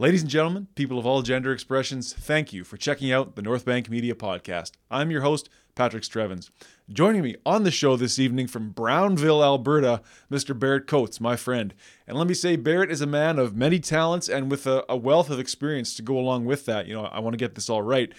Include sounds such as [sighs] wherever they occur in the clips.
Ladies and gentlemen, people of all gender expressions, thank you for checking out the North Bank Media Podcast. I'm your host, Patrick Strevens. Joining me on the show this evening from Brownvale, Alberta, Mr. Barret Coates, my friend. And let me say, Barret is a man of many talents and with a, a wealth of experience to go along with that. You know, I want to get this all right.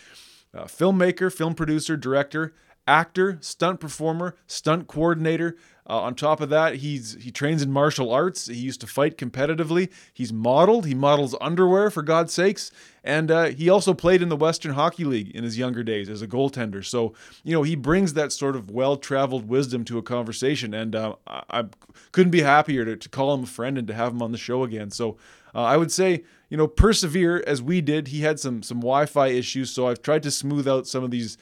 Uh, filmmaker, film producer, director, actor, stunt performer, stunt coordinator. Uh, on top of that, he's he trains in martial arts. He used to fight competitively. He's modeled. He models underwear for God's sakes, and uh, he also played in the Western Hockey League in his younger days as a goaltender. So you know he brings that sort of well-traveled wisdom to a conversation, and uh, I, I, couldn't be happier to, to call him a friend and to have him on the show again. So uh, I would say you know persevere as we did. He had some some Wi-Fi issues, so I've tried to smooth out some of these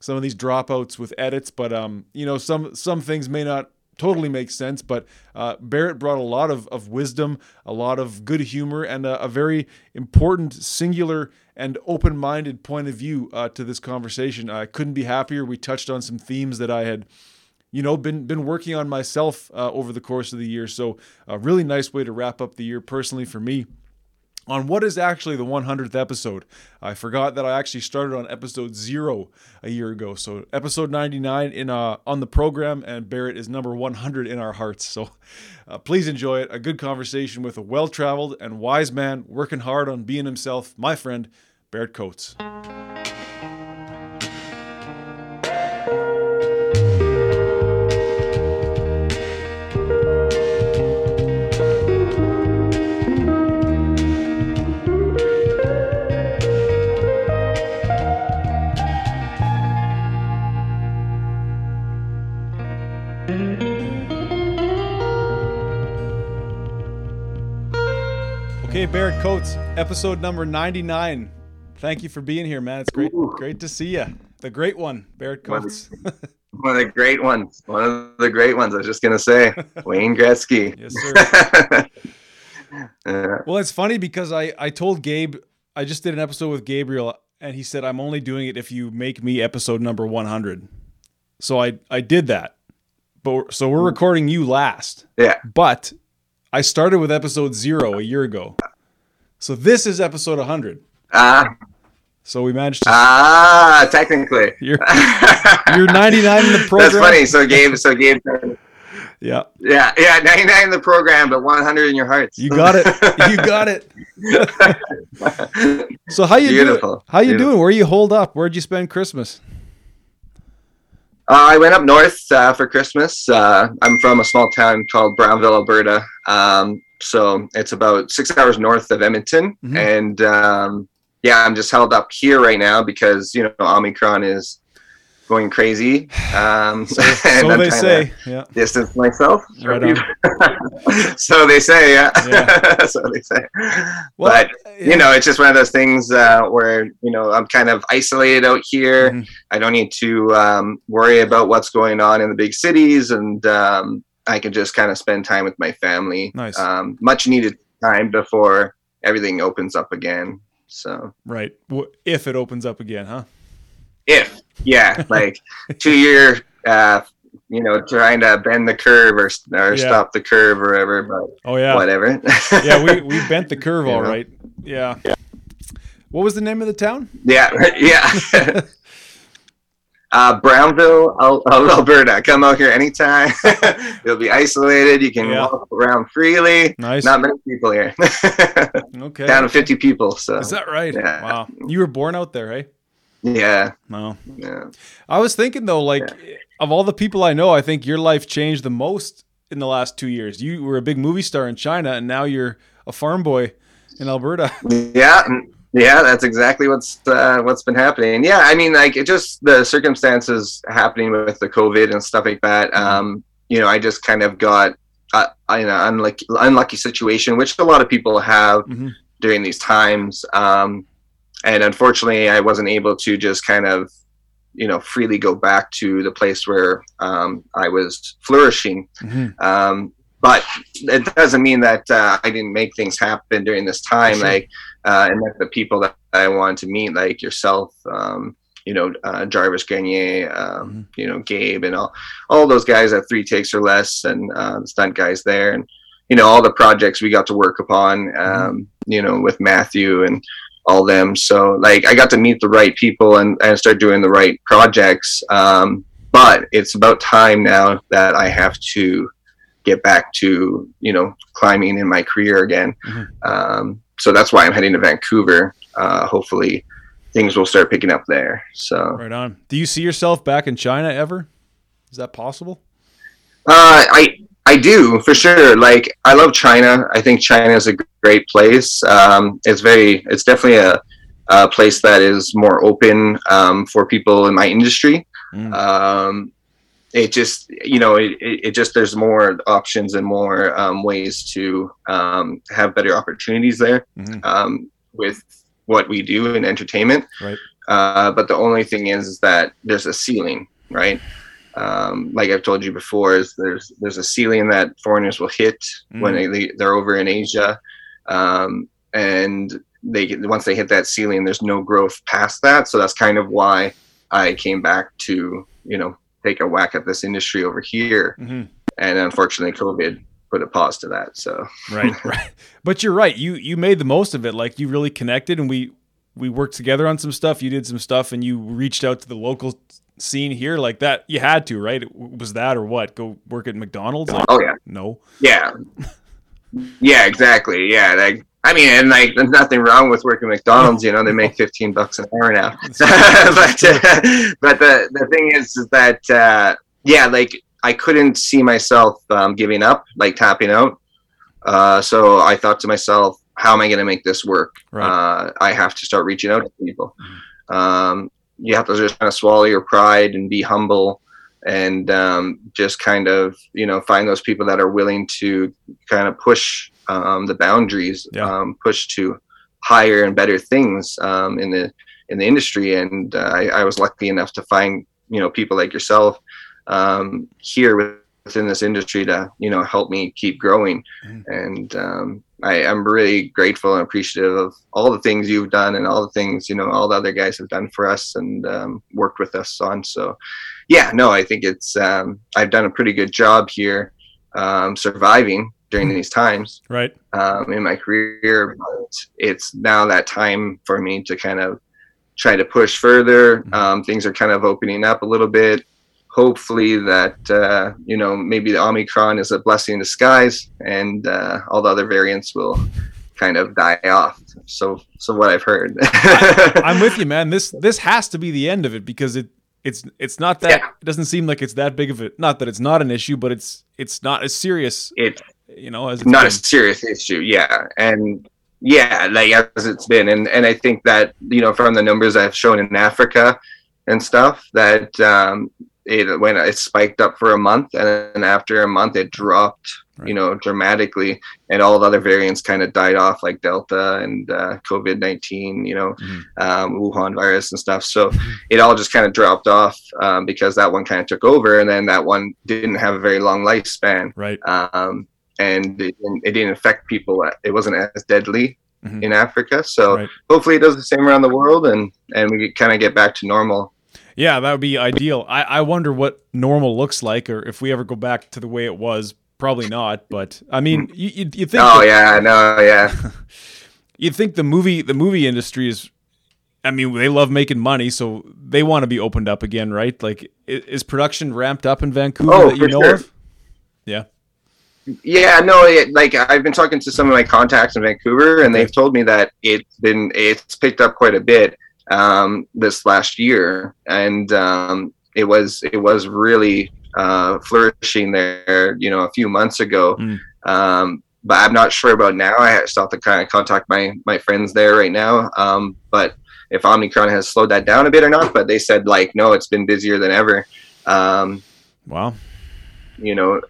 some of these dropouts with edits, but um, you know, some some things may not totally make sense. But uh, Barret brought a lot of, of wisdom, a lot of good humor, and a, a very important, singular, and open minded point of view uh, to this conversation. I couldn't be happier. We touched on some themes that I had. You know, been been working on myself uh, over the course of the year, so a really nice way to wrap up the year personally for me on what is actually the 100th episode. I forgot that I actually started on episode 0 a year ago. So episode 99 in uh, on the program and Barret is number 100 in our hearts. So uh, please enjoy it. A good conversation with a well-traveled and wise man working hard on being himself, my friend Barret Coates. Okay, Barret Coates, episode number 99. Thank you for being here, man. It's great Ooh. great to see you. The great one, Barret Coates. [laughs] One of the great ones. One of the great ones. I was just gonna say, [laughs] Wayne Gretzky. yes, sir. [laughs] Yeah. Well, it's funny because I I told Gabe I just did an episode with Gabriel and he said I'm only doing it if you make me episode number 100. So I I did that. But so we're mm. recording you last. yeah. But I started with episode 0 a year ago. So this is episode 100. Ah, So we managed to ah, technically. [laughs] you're you're 99 in the program. [laughs] That's funny. So Gabe, so Gabe, [laughs] Yeah. yeah, yeah, 99 in the program, but 100 in your hearts. You got it. You got it. So how you Beautiful. doing? How you Beautiful. doing? Where you hold up? Where'd you spend Christmas? Uh, I went up north uh, for Christmas. Uh, I'm from a small town called Brownvale, Alberta. Um, so it's about six hours north of Edmonton. Mhm. And um, yeah, I'm just held up here right now because, you know, Omicron is going crazy. Um, So, [laughs] and so I'm they say. Yeah. distance myself. Right [laughs] so they say, yeah. Yeah. [laughs] so they say. Well, but yeah. you know, it's just one of those things uh, where you know I'm kind of isolated out here. Mhm. I don't need to um, worry about what's going on in the big cities, and um, I can just kind of spend time with my family. Nice. Um, much needed time before everything opens up again. So Right. If it opens up again, huh? If yeah, [laughs] like two year. Uh, you know, trying to bend the curve or, or Yeah. stop the curve or whatever, but Oh yeah. whatever. yeah, we, [laughs] we bent the curve You all know? right. Yeah. What was the name of the town? Yeah, [laughs] yeah. uh, Brownvale, Al- Al- Alberta. Come out here anytime. You'll be isolated. You can Yeah. walk around freely. Nice. Not many people here. okay. Down to 50 people. So, Is that right? Yeah. Wow. You were born out there, eh? Yeah. No. yeah. I was thinking though, like of all the people I know, I think your life changed the most in the last two years. You were a big movie star in China, and now you're a farm boy in Alberta. [laughs] Yeah. Yeah, that's exactly what's uh, what's been happening. Yeah, I mean, like it just the circumstances happening with the COVID and stuff like that. Um, you know, I just kind of got uh, in an unlucky, unlucky situation, which a lot of people have Mhm. during these times. Um, and unfortunately, I wasn't able to just kind of, you know, freely go back to the place where um, I was flourishing. Mhm. Um, but it doesn't mean that uh, I didn't make things happen during this time. Sure. Like, uh, and that the people that I wanted to meet, like yourself, um, you know, uh, Jarvis Grenier, um, Mhm. you know, Gabe, and all, all those guys at three takes or less, and uh, the stunt guys there, and you know all the projects we got to work upon um, you know with matthew and all them so like i got to meet the right people and, and start doing the right projects um, but it's about time now that i have to get back to you know climbing in my career again Mhm. um, so that's why i'm heading to vancouver uh, hopefully things will start picking up there so Right on. Do you see yourself back in China ever? Is that possible? Uh, I I do for sure. Like I love China. I think China is a great place. Um, it's very. It's definitely a, a place that is more open um, for people in my industry. Mm. Um, it just you know it, it, just there's more options and more um, ways to um, have better opportunities there Mhm. um, with what we do in entertainment. Right. Uh, but the only thing is, is that there's a ceiling, right? Um, like I've told you before, is there's there's a ceiling that foreigners will hit when Mm. they, they're over in Asia, um, and they once they hit that ceiling, there's no growth past that. So that's kind of why I came back to you know take a whack at this industry over here, Mhm. and unfortunately, COVID put a pause to that. So Right, [laughs] right. But you're right. You you made the most of it. Like you really connected, and we we worked together on some stuff. You did some stuff, and you reached out to the local scene here like that. You had to, right? Was that or what? Go work at McDonald's? Like, oh yeah, no. yeah, yeah, exactly, yeah. Like I mean, and like there's nothing wrong with working at McDonald's. You know, they make 15 bucks an hour now. [laughs] [laughs] but uh, but the the thing is, is that uh, yeah, like I couldn't see myself um, giving up, like tapping out. Uh, so I thought to myself, how am I going to make this work? Right. Uh, I have to start reaching out to people. Um, you have to just kind of swallow your pride and be humble, and um, just kind of you know find those people that are willing to kind of push um, the boundaries, Yeah. um, push to higher and better things um, in the in the industry. And uh, I, I was lucky enough to find you know people like yourself um, here within this industry to you know help me keep growing. Mhm. And um, I, I'm really grateful and appreciative of all the things you've done and all the things you know all the other guys have done for us and um, worked with us on. So yeah, no, I think it's um, I've done a pretty good job here um, surviving during these times Right. um, in my career. But it's now that time for me to kind of try to push further. Mhm. Um, things are kind of opening up a little bit. Hopefully that uh, you know maybe the Omicron is a blessing in disguise, and uh, all the other variants will kind of die off. So, so what I've heard. I'm with [laughs] you, man. This this has to be the end of it because it it's it's not that Yeah. it doesn't seem like it's that big of a not that it's not an issue, but it's it's not as serious, It's you know, as it's not been. a serious issue yeah and yeah like as it's been and and i think that you know from the numbers i've shown in africa and stuff that um it when it spiked up for a month and then after a month it dropped Right. you know dramatically and all the other variants kind of died off like delta and uh, covid-19 you know Mhm. um, wuhan virus and stuff so it all just kind of dropped off um, because that one kind of took over and then that one didn't have a very long lifespan right. um, and it, didn't- it didn't affect people. It wasn't as deadly Mhm. in Africa. So Right. hopefully it does the same around the world, and and we kind of get back to normal. Yeah, that would be ideal. I, I wonder what normal looks like, or if we ever go back to the way it was. Probably not, but I mean, hmm. you you, you think Oh that- yeah, no, yeah, [laughs] you think the movie the movie industry is I mean, they love making money, so they want to be opened up again, right? Like, is production ramped up in Vancouver Oh, that you know sure. of? Yeah. yeah. No, it, like I've been talking to some of my contacts in Vancouver, and they've told me that it's been it's picked up quite a bit um, this last year, and um, it was it was really uh, flourishing there, you know, a few months ago. Mm. Um, but I'm not sure about now. I still have to kind of contact my my friends there right now. Um, but if Omicron has slowed that down a bit or not, but they said like no, it's been busier than ever. Um, Wow. you know,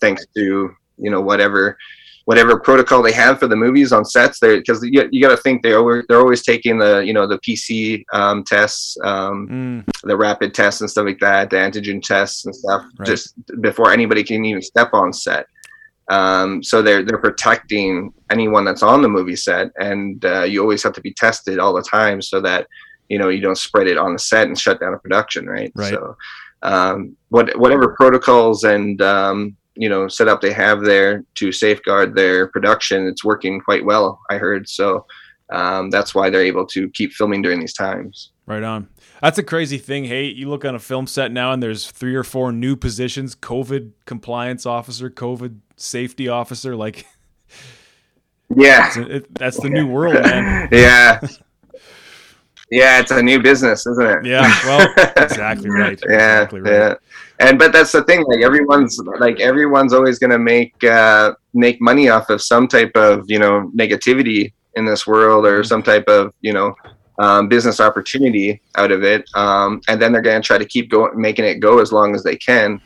thanks to you know whatever whatever protocol they have for the movies on sets there because you, you got to think they are they're always taking the you know the PC um, tests um, Mm, the rapid tests and stuff like that, the antigen tests and stuff, Right. just before anybody can even step on set. Um, so they're they're protecting anyone that's on the movie set, and uh, you always have to be tested all the time so that you know you don't spread it on the set and shut down a production, right? Right. So um, what whatever protocols and um, you know setup they have there to safeguard their production, it's working quite well. I heard so. Um, that's why they're able to keep filming during these times. Right on. That's a crazy thing. Hey, you look on a film set now, and there's three or four new positions: COVID compliance officer, COVID safety officer. Like, [laughs] yeah, it, that's the new world, [laughs] man. yeah. Yeah, it's a new business, isn't it? Yeah, well, [laughs] exactly right. yeah, exactly right. yeah. And but that's the thing. Like everyone's like everyone's always going to make uh, make money off of some type of you know negativity in this world or mm-hmm. some type of you know um, business opportunity out of it, um, and then they're going to try to keep going, making it go as long as they can.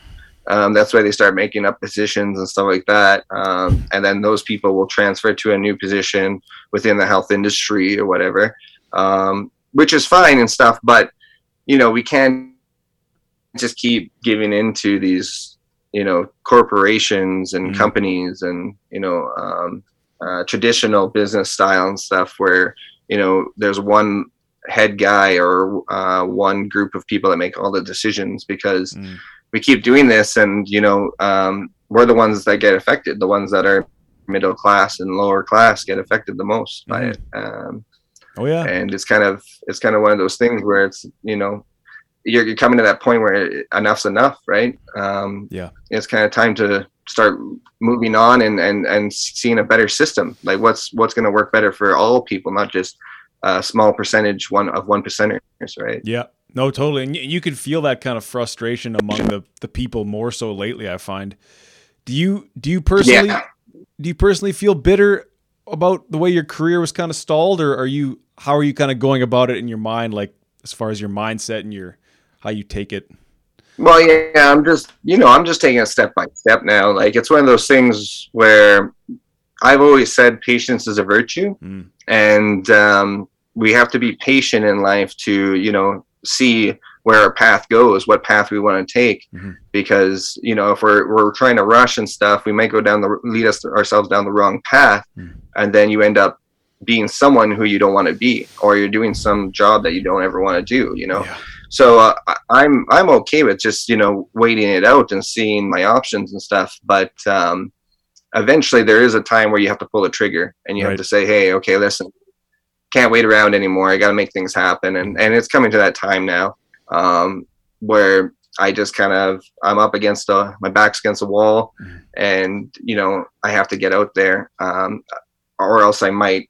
Um, that's why they start making up positions and stuff like that, um, and then those people will transfer to a new position within the health industry or whatever, um, which is fine and stuff. But you know, we can't just keep giving into these, you know, corporations and mm-hmm. companies and you know um, uh, traditional business style and stuff where you know there's one head guy or uh, one group of people that make all the decisions because mm. we keep doing this and you know um, we're the ones that get affected the ones that are middle class and lower class get affected the most mm. by mm-hmm. it um, oh yeah and it's kind of it's kind of one of those things where it's you know you're, you're coming to that point where enough's enough right? Um, yeah. it's kind of time to start moving on and and and seeing a better system. Like what's what's going to work better for all people not just a small percentage one of one percenters right? Yeah. No totally. And you can feel that kind of frustration among the the people more so lately i find. Do you do you personally yeah. do you personally feel bitter about the way your career was kind of stalled or are you how are you kind of going about it in your mind like as far as your mindset and your how you take it well, yeah, I'm just, you know, I'm just taking a step by step now. Like it's one of those things where I've always said patience is a virtue, mm. and um, we have to be patient in life to, you know, see where our path goes, what path we want to take. Mm-hmm. Because you know, if we're we're trying to rush and stuff, we might go down the lead us ourselves down the wrong path, mm. and then you end up being someone who you don't want to be, or you're doing some job that you don't ever want to do. You know. Yeah so uh, I'm I'm okay with just you know waiting it out and seeing my options and stuff. But um, eventually, there is a time where you have to pull the trigger and you right. have to say, "Hey, okay, listen, can't wait around anymore. I got to make things happen." And and it's coming to that time now um, where I just kind of I'm up against a my back's against a wall, mm-hmm. and you know I have to get out there, um, or else I might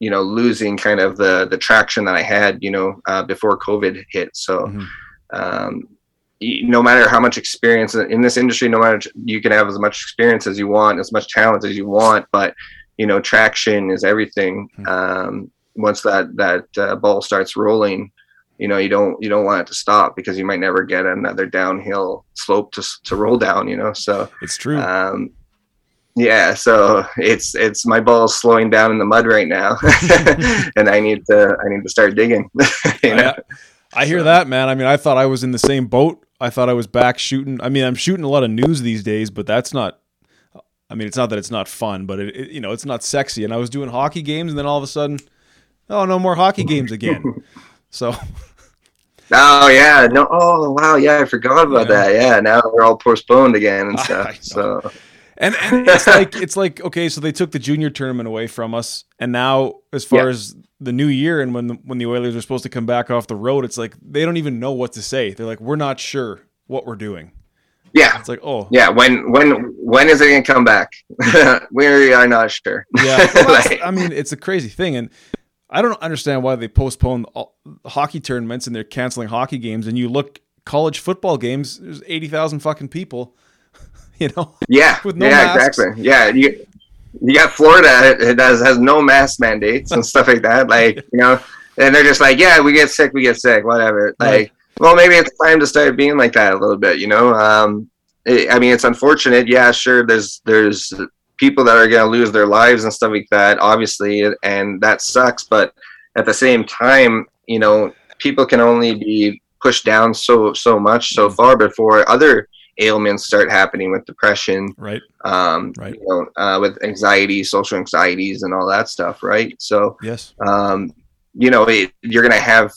you know losing kind of the the traction that I had you know uh, before COVID hit. So. Mm-hmm. Um, no matter how much experience in this industry, no matter you can have as much experience as you want, as much talent as you want, but you know traction is everything. Mm-hmm. Um, once that that uh, ball starts rolling, you know you don't you don't want it to stop because you might never get another downhill slope to to roll down. You know, so it's true. Um, yeah so it's it's my ball's slowing down in the mud right now [laughs] [laughs] and i need to i need to start digging [laughs] you know? I, I hear so. that man i mean i thought i was in the same boat i thought i was back shooting i mean i'm shooting a lot of news these days but that's not i mean it's not that it's not fun but it, it you know it's not sexy and i was doing hockey games and then all of a sudden oh no more hockey games again so Oh yeah, no. Oh wow, yeah, I forgot about yeah. that. Yeah, now they're all postponed again and stuff. So and, and it's like it's like okay, so they took the junior tournament away from us, and now as far yeah. as the new year and when the, when the Oilers are supposed to come back off the road, it's like they don't even know what to say. They're like, we're not sure what we're doing. Yeah, it's like oh yeah. When when when is it gonna come back? [laughs] we are not sure. Yeah, [laughs] like, I mean it's a crazy thing, and I don't understand why they postpone hockey tournaments and they're canceling hockey games. And you look college football games, there's eighty thousand fucking people [laughs] you know? Yeah. With no yeah, masks. exactly. Yeah. You, you got Florida it has, has no mask mandates and stuff like that. Like, [laughs] you know, and they're just like, yeah, we get sick, we get sick, whatever. Like, right. well, maybe it's time to start being like that a little bit, you know? Um, it, I mean, it's unfortunate. Yeah, sure. There's, there's people that are going to lose their lives and stuff like that, obviously. And that sucks. But at the same time, you know, people can only be pushed down so, so much so mm. far before other ailments start happening with depression, right? Um, right. You know, uh, with anxiety, social anxieties, and all that stuff, right? So, yes, um, you know, it, you're going to have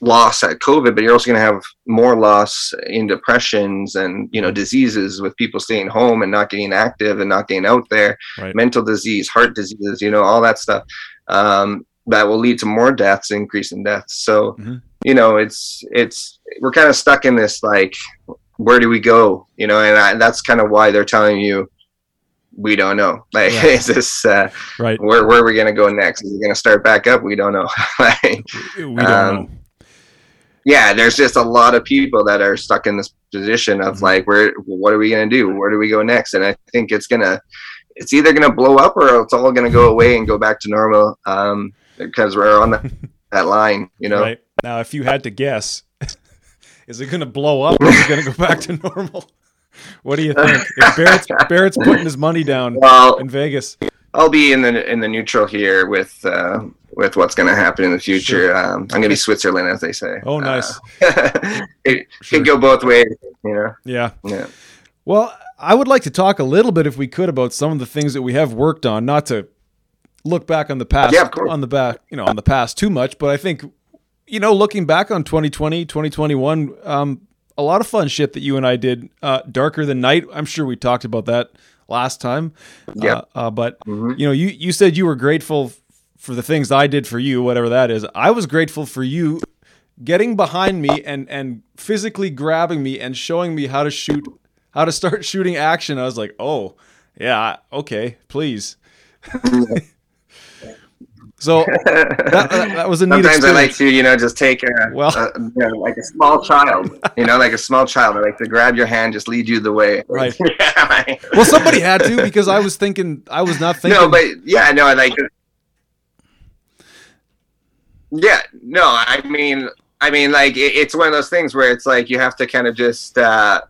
loss at COVID, but you're also going to have more loss in depressions and you know diseases with people staying home and not getting active and not getting out there. Right. Mental disease, heart diseases, you know, all that stuff um, that will lead to more deaths, increase in deaths. So Mhm. you know, it's it's we're kind of stuck in this like, where do we go? You know, and I, that's kind of why they're telling you. We don't know. [laughs] Like, Yeah. is this uh, Right. where where are we gonna go next? Is it gonna start back up? We don't know. [laughs] like, We don't Um, know. yeah, there's just a lot of people that are stuck in this position of Mhm. like, where, what are we gonna do? Where do we go next? And I think it's gonna, it's either gonna blow up or it's all gonna go away and go back to normal. Um, because we're on that, that [laughs] line, you know. Right. Now, if you had to guess, is it going to blow up or is it going to go back to normal? [laughs] What do you think? If Barret's, Barret's putting his money down Well, in Vegas. I'll be in the in the neutral here with uh, with what's gonna happen in the future. Um, I'm gonna be Switzerland, as they say. Oh, nice. Uh, [laughs] it Sure. could go both ways, you know. Yeah. Yeah. Well, I would like to talk a little bit, if we could, about some of the things that we have worked on. Not to look back on the past, Yeah, on the back, you know, on the past too much, but I think, you know, looking back on 2020, 2021, um, a lot of fun shit that you and I did. Uh, Darker than Night. I'm sure we talked about that last time. Yeah. Uh, uh, but Mhm. you know, you you said you were grateful f- for the things I did for you, whatever that is. I was grateful for you getting behind me and and physically grabbing me and showing me how to shoot, how to start [laughs] shooting action. I was like, oh yeah, okay, please. [laughs] so that, that, that was a neat Sometimes I like to, you know, just take a, Well- a- you know, like a small child, you know, like a small child. I like to grab your hand, just lead you the way. Right. [laughs] yeah, well, somebody had to because I was thinking, I was not thinking. no, but yeah, no, I like. Yeah, no, I mean, I mean, like it, it's one of those things where it's like you have to kind of just, uh,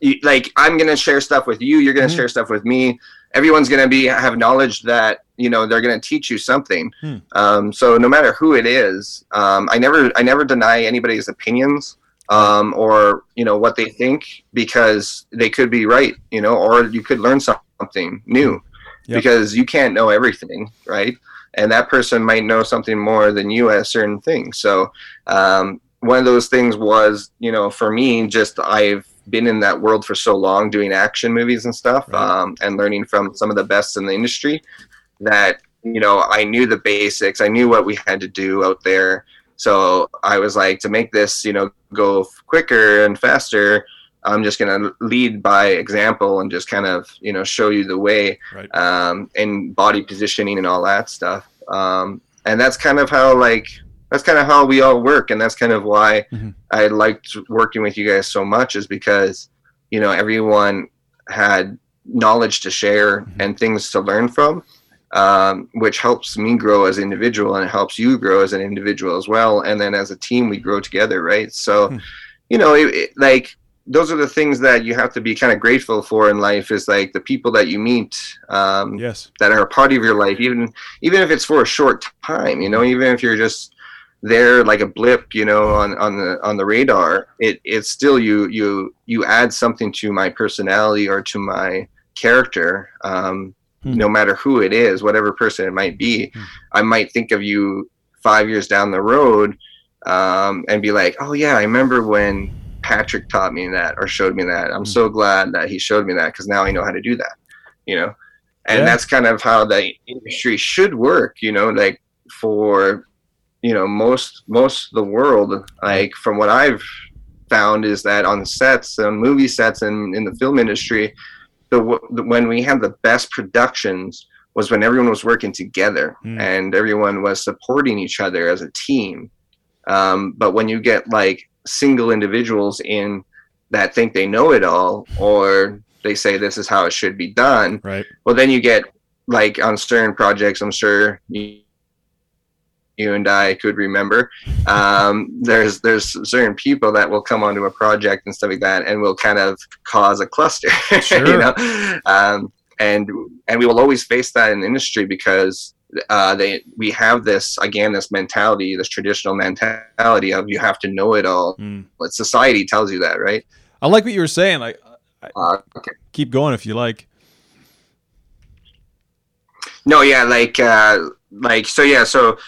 you, like, I'm gonna share stuff with you. You're gonna Mhm. share stuff with me. Everyone's gonna be have knowledge that you know they're gonna teach you something. Hmm. Um, so no matter who it is, um, I never, I never deny anybody's opinions um, or you know what they think because they could be right, you know, or you could learn something new Yep. because you can't know everything, right? And that person might know something more than you at certain things. So um, one of those things was, you know, for me, just I've been in that world for so long doing action movies and stuff Right. um, and learning from some of the best in the industry that you know i knew the basics i knew what we had to do out there so i was like to make this you know go quicker and faster i'm just going to lead by example and just kind of you know show you the way Right. um, and body positioning and all that stuff um, and that's kind of how like that's kind of how we all work and that's kind of why Mhm. i liked working with you guys so much is because you know everyone had knowledge to share Mhm. and things to learn from um, which helps me grow as an individual and it helps you grow as an individual as well and then as a team we grow together right so Hmm. you know it, it- like those are the things that you have to be kind of grateful for in life is like the people that you meet um, Yes. that are a part of your life even even if it's for a short time you know even if you're just there like a blip you know on on the on the radar it it's still you you you add something to my personality or to my character um Hmm. no matter who it is whatever person it might be Hmm. i might think of you five years down the road um and be like oh yeah i remember when patrick taught me that or showed me that i'm Hmm. so glad that he showed me that because now i know how to do that you know and Yeah. that's kind of how the industry should work you know like for you know most most of the world like from what i've found is that on sets on movie sets and in the film industry the, the when we had the best productions was when everyone was working together Mm. and everyone was supporting each other as a team um, but when you get like single individuals in that think they know it all or they say this is how it should be done Right. well then you get like on certain projects i'm sure you, you and i could remember um, there's there's certain people that will come onto a project and stuff like that and will kind of cause a cluster [laughs] Sure. you know um, and and we will always face that in industry because uh, they we have this again this mentality this traditional mentality of you have to know it all Mm. but society tells you that right I like what you were saying. Like, uh, okay keep going if you like. No, yeah, like uh like so yeah, so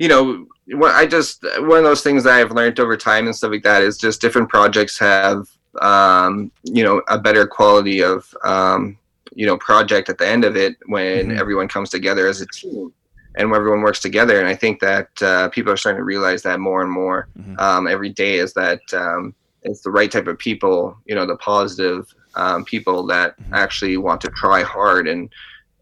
you know, I just one of those things that I've learned over time and stuff like that is just different projects have um, you know a better quality of um, you know project at the end of it when mm-hmm. everyone comes together as a team and when everyone works together. And I think that uh, people are starting to realize that more and more mm-hmm. um, every day is that um, it's the right type of people, you know, the positive um, people that mm-hmm. actually want to try hard and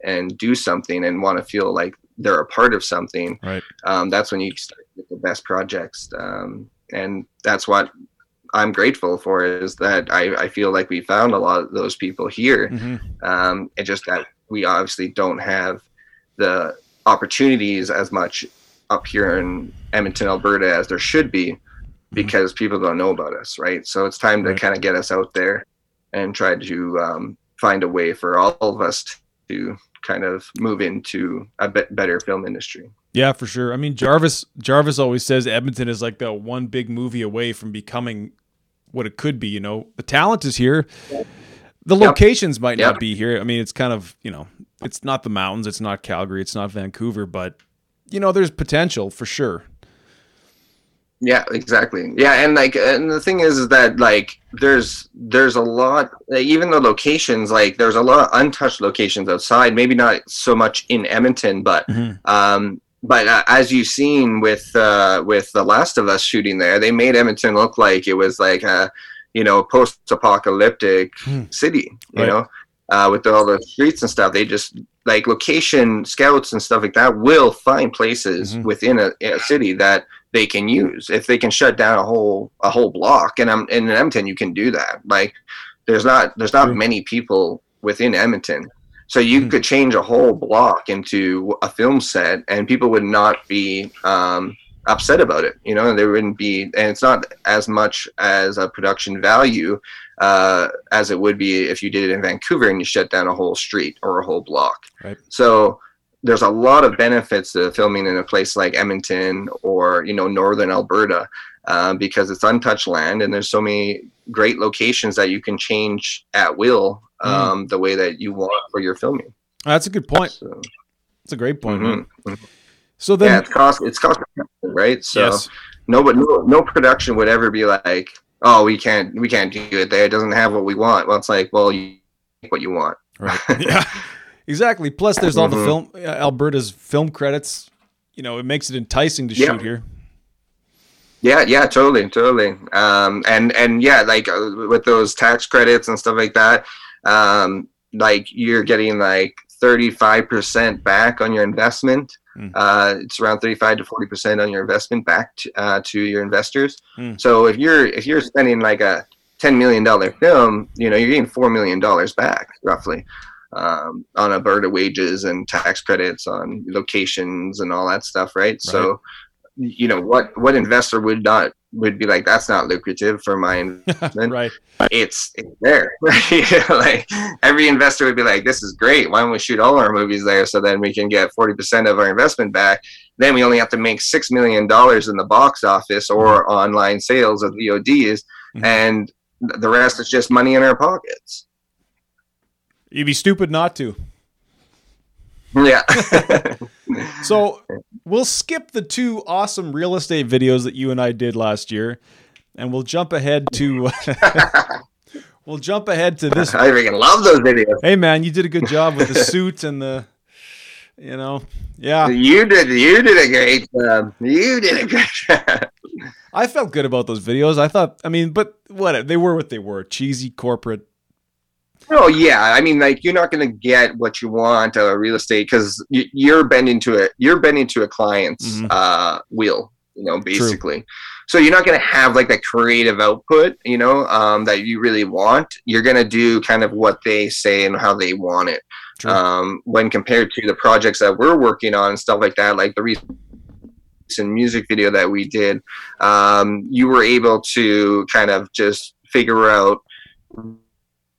and do something and want to feel like they're a part of something. Right. Um, that's when you start with the best projects, um, and that's what I'm grateful for is that I, I feel like we found a lot of those people here. Mm-hmm. Um, it's just that we obviously don't have the opportunities as much up here in Edmonton, Alberta, as there should be, mm-hmm. because mm-hmm. people don't know about us, right? So it's time to right. kind of get us out there and try to um, find a way for all of us to kind of move into a bit better film industry. Yeah, for sure. I mean, Jarvis Jarvis always says Edmonton is like the one big movie away from becoming what it could be. You know, the talent is here. The yep. locations might yep. not be here. I mean, it's kind of you know, it's not the mountains, it's not Calgary, it's not Vancouver, but you know, there's potential for sure. Yeah, exactly. Yeah, and like, and the thing is, is that like, there's there's a lot. Even the locations, like, there's a lot of untouched locations outside. Maybe not so much in Edmonton, but mm-hmm. um, but uh, as you've seen with uh, with the Last of Us shooting there, they made Edmonton look like it was like a you know post-apocalyptic mm. city. You right. know, uh, with all the streets and stuff. They just like location scouts and stuff like that will find places mm-hmm. within a, a, city that they can use if they can shut down a whole a whole block. And I'm in Edmonton, you can do that. Like there's not there's not many people within Edmonton. So you mm-hmm. could change a whole block into a film set, and people would not be um, upset about it. You know, and there wouldn't be, and it's not as much as a production value uh, as it would be if you did it in Vancouver and you shut down a whole street or a whole block. Right. So there's a lot of benefits to filming in a place like Edmonton or you know northern Alberta uh, because it's untouched land and there's so many great locations that you can change at will mm. um, mm. the way that you want for your filming. That's a good point. So, That's a great point. Mm-hmm. So then, yeah, it's cost it's cost right. So yes. no, but no, no production would ever be like, oh, we can't we can't do it there. It doesn't have what we want. Well, it's like, well, you what you want. Right. [laughs] yeah. Exactly. Plus, there's all mm-hmm. the film uh, Alberta's film credits. You know, it makes it enticing to yeah. shoot here. Yeah, yeah, totally, totally. Um, and and yeah, like uh, with those tax credits and stuff like that, um, like you're getting like 35% back on your investment. Mm. Uh, it's around 35 to 40% on your investment back to, uh, to your investors. Mm. So if you're if you're spending like a 10 million dollar film, you know you're getting four million dollars back roughly um, on Alberta wages and tax credits on locations and all that stuff, right? right? So you know what what investor would not would be like that's not lucrative for my [laughs] investment right it's, it's there [laughs] [laughs] like every investor would be like this is great why don't we shoot all our movies there so then we can get 40% of our investment back then we only have to make six million dollars in the box office or mm-hmm. online sales of vods mm-hmm. and the rest is just money in our pockets you'd be stupid not to yeah. [laughs] so we'll skip the two awesome real estate videos that you and I did last year, and we'll jump ahead to. [laughs] we'll jump ahead to this. I freaking love those videos. Hey man, you did a good job with the suit and the, you know, yeah. You did. You did a great job. You did a great job. I felt good about those videos. I thought, I mean, but what they were, what they were, cheesy corporate Oh yeah, I mean, like you're not going to get what you want out of real estate because you're bending to it. You're bending to a client's mm-hmm. uh, wheel, you know, basically. True. So you're not going to have like that creative output, you know, um, that you really want. You're going to do kind of what they say and how they want it. Um, when compared to the projects that we're working on and stuff like that, like the recent music video that we did, um, you were able to kind of just figure out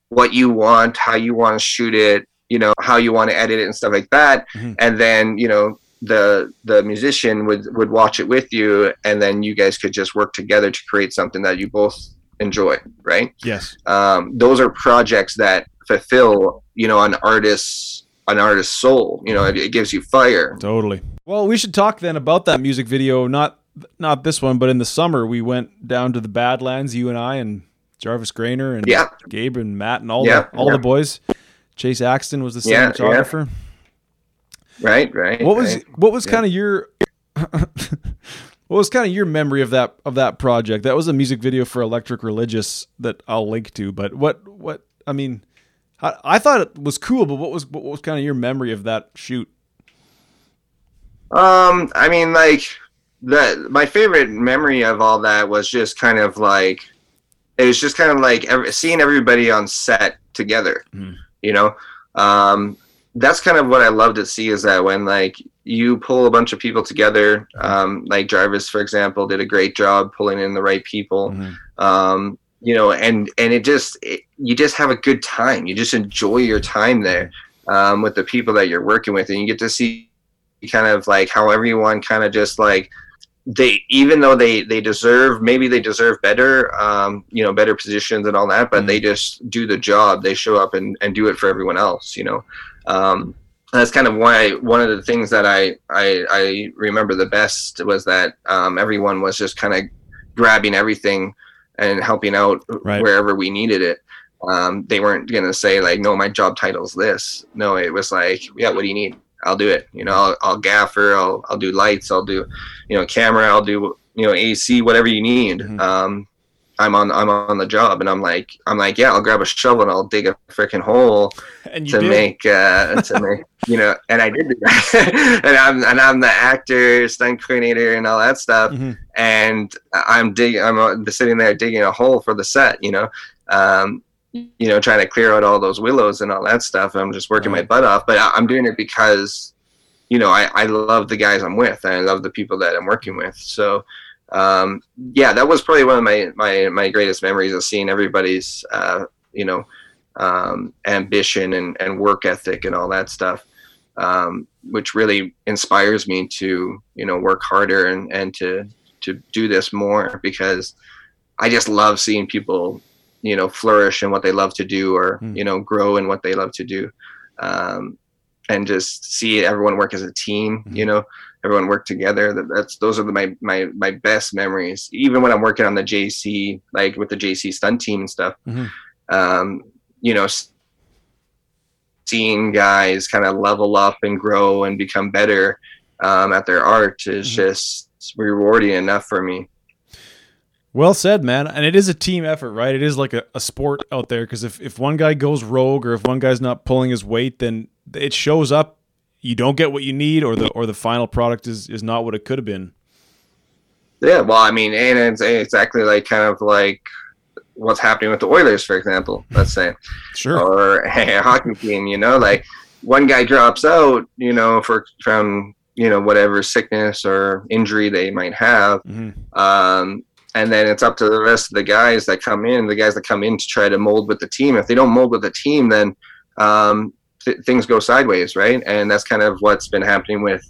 what you want, how you want to shoot it, you know, how you want to edit it and stuff like that. Mm-hmm. And then, you know, the the musician would would watch it with you and then you guys could just work together to create something that you both enjoy, right? Yes. Um, those are projects that fulfill, you know, an artist's an artist's soul. You know, it, it gives you fire. Totally. Well, we should talk then about that music video. Not not this one, but in the summer we went down to the Badlands. You and I and Jarvis Grainer and Yeah. Gabe and Matt and all Yeah, the all yeah. the boys. Chase Axton was the Yeah, cinematographer. Right, right. What was right. what was Yeah. kind of your [laughs] what was kind of your memory of that of that project? That was a music video for Electric Religious that I'll link to. But what what I mean, I, I thought it was cool. But what was what was kind of your memory of that shoot? Um, I mean, like the my favorite memory of all that was just kind of like it was just kind of like every, seeing everybody on set together. Mhm. You know, um, that's kind of what I love to see is that when like you pull a bunch of people together, um, like Jarvis, for example, did a great job pulling in the right people. Um, you know, and and it just it, you just have a good time. You just enjoy your time there um, with the people that you're working with, and you get to see kind of like how everyone kind of just like they even though they they deserve maybe they deserve better um you know better positions and all that but they just do the job. They show up and and do it for everyone else you know? Um that's kind of why one of the things that i i i remember the best was that um everyone was just kind of grabbing everything and helping out Right. wherever we needed it. Um they weren't gonna say like no my job title's this. No it was like yeah what do you need I'll do it. You know, I'll, I'll gaffer, I'll, I'll do lights, I'll do, you know, camera, I'll do, you know, AC, whatever you need. Mhm. Um, I'm on, I'm on the job, and I'm like, I'm like, yeah, I'll grab a shovel and I'll dig a freaking hole [laughs] to did. make, uh, [laughs] to make, you know, and I did do that, [laughs] and I'm, and I'm the actor, stunt coordinator, and all that stuff Mhm. and I'm digging. I'm uh, sitting there digging a hole for the set. You know, um, you know, trying to clear out all those willows and all that stuff. I'm just working my butt off, but I- I'm doing it because, you know, I, I love the guys I'm with and I love the people that I'm working with. So, um, yeah, that was probably one of my my my greatest memories of seeing everybody's, uh, you know, um, ambition and and work ethic and all that stuff. Um, which really inspires me to you know work harder and and to to do this more because I just love seeing people, you know, flourish in what they love to do or, Hmm. you know, grow in what they love to do. Um, and just see everyone work as a team, Mhm. you know, everyone work together. That, that's, those are the, my, my, my best memories. Even when I'm working on the JC, like with the JC stunt team and stuff, Mhm. um, you know, seeing guys kind of level up and grow and become better um, at their art is Mhm. just rewarding enough for me. Well said, man. And it is a team effort, right? It is like a, a sport out there because if, if one guy goes rogue or if one guy's not pulling his weight, then it shows up. You don't get what you need, or the or the final product is is not what it could have been. Yeah, well, I mean, and it's exactly like kind of like what's happening with the Oilers, for example, let's say, Sure. or [laughs] a hockey team. You know, like one guy drops out, you know, for from you know whatever sickness or injury they might have, hmm um, and then it's up to the rest of the guys that come in, the guys that come in to try to mold with the team. If they don't mold with the team, then um, th- things go sideways, right? And that's kind of what's been happening with,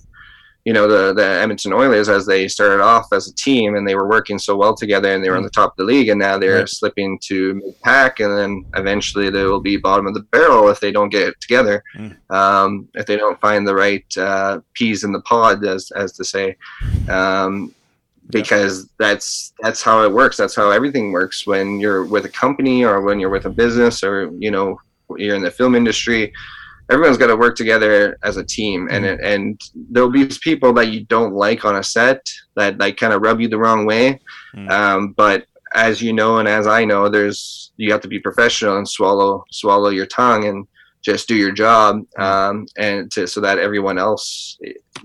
you know, the the Edmonton Oilers as they started off as a team and they were working so well together and they were on the top of the league, and now they're Right. slipping to mid pack, and then eventually they will be bottom of the barrel if they don't get it together, Mm. um, if they don't find the right uh, peas in the pod, as as to say. Um, because that's that's how it works. That's how everything works when you're with a company or when you're with a business or you know you're in the film industry. Everyone's got to work together as a team and it, and there'll be people that you don't like on a set that like kind of rub you the wrong way. Mm. um, but as you know and as i know there's you have to be professional and swallow swallow your tongue and just do your job um, and to so that everyone else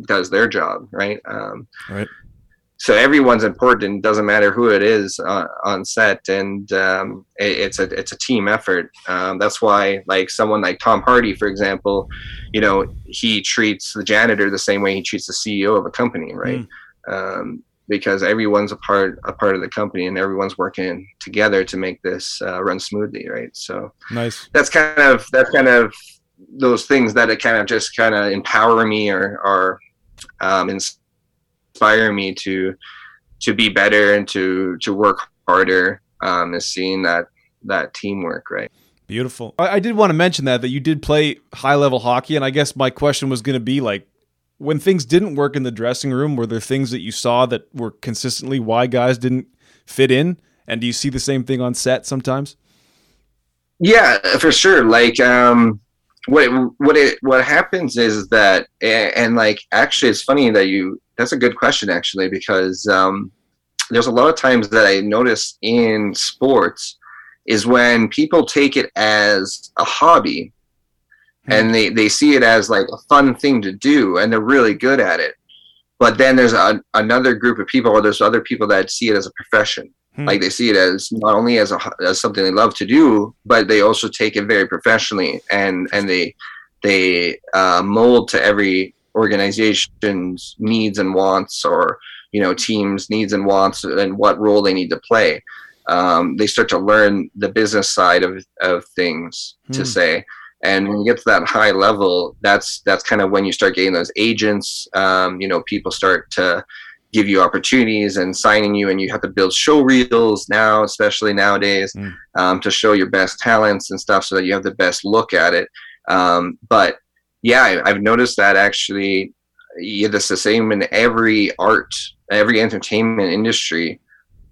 does their job right? Um, Right. So everyone's important doesn't matter who it is on, on set and um, it, it's a it's a team effort. Um, that's why like someone like tom hardy for example you know he treats the janitor the same way he treats the ceo of a company right? Um, because everyone's a part a part of the company and everyone's working together to make this uh, run smoothly right? So Nice. that's kind of that's kind of those things that it kind of just kind of empower me or or um, inspire me to to be better and to to work harder um, is seeing that that teamwork right Beautiful. I, I did want to mention that that you did play high level hockey, and I guess my question was going to be like, when things didn't work in the dressing room, were there things that you saw that were consistently why guys didn't fit in? And do you see the same thing on set sometimes? Yeah, for sure. Like, um, what it, what it what happens is that, and, and like, actually, it's funny that you. That's a good question, actually, because um, there's a lot of times that I notice in sports is when people take it as a hobby mm-hmm. and they, they see it as like a fun thing to do and they're really good at it. But then there's a, another group of people or there's other people that see it as a profession. Hmm. Like they see it as not only as a as something they love to do, but they also take it very professionally and and they they uh, mold to every organization's needs and wants or you know teams needs and wants and what role they need to play um, they start to learn the business side of, of things hmm. to say and when you get to that high level that's that's kind of when you start getting those agents um, you know people start to give you opportunities and signing you and you have to build show reels now especially nowadays mm. um, to show your best talents and stuff so that you have the best look at it um, but yeah I, have noticed that actually yeah, it's the same in every art every entertainment industry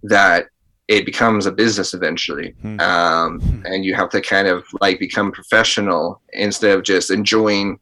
that it becomes a business eventually hmm. um, hmm. and you have to kind of like become professional instead of just enjoying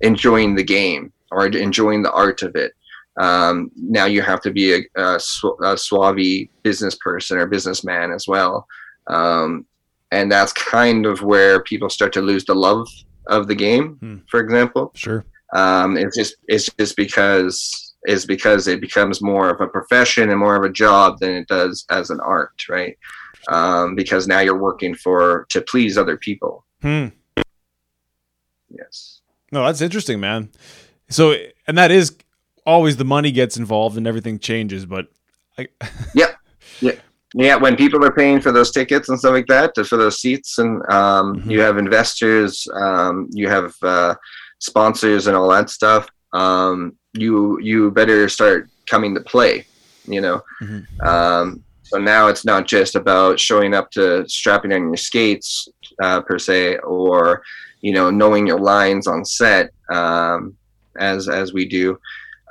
enjoying the game or enjoying the art of it um, now you have to be a, a, a suave business person or businessman as well um, and that's kind of where people start to lose the love of the game hmm. for example sure um, it's just it's just because is because it becomes more of a profession and more of a job than it does as an art, right? Um, because now you're working for to please other people. Hmm. Yes. No, that's interesting, man. So, and that is always the money gets involved and everything changes, but I... [laughs] yeah, yeah, yeah. When people are paying for those tickets and stuff like that, for those seats, and um, mm-hmm. you have investors, um, you have uh, sponsors, and all that stuff. Um, you you better start coming to play you know mm-hmm. um, so now it's not just about showing up to strapping on your skates uh, per se or you know knowing your lines on set um, as as we do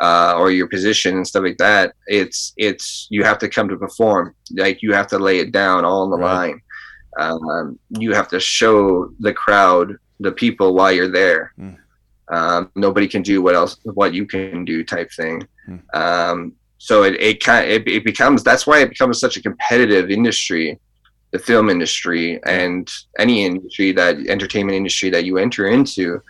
uh, or your position and stuff like that it's it's you have to come to perform. Like you have to lay it down all on the right. line. Um, you have to show the crowd the people while you're there. Mm um, nobody can do what else what you can do type thing. Hmm. um, so it it, kind it, it becomes that's why it becomes such a competitive industry the film industry and any industry that entertainment industry that you enter into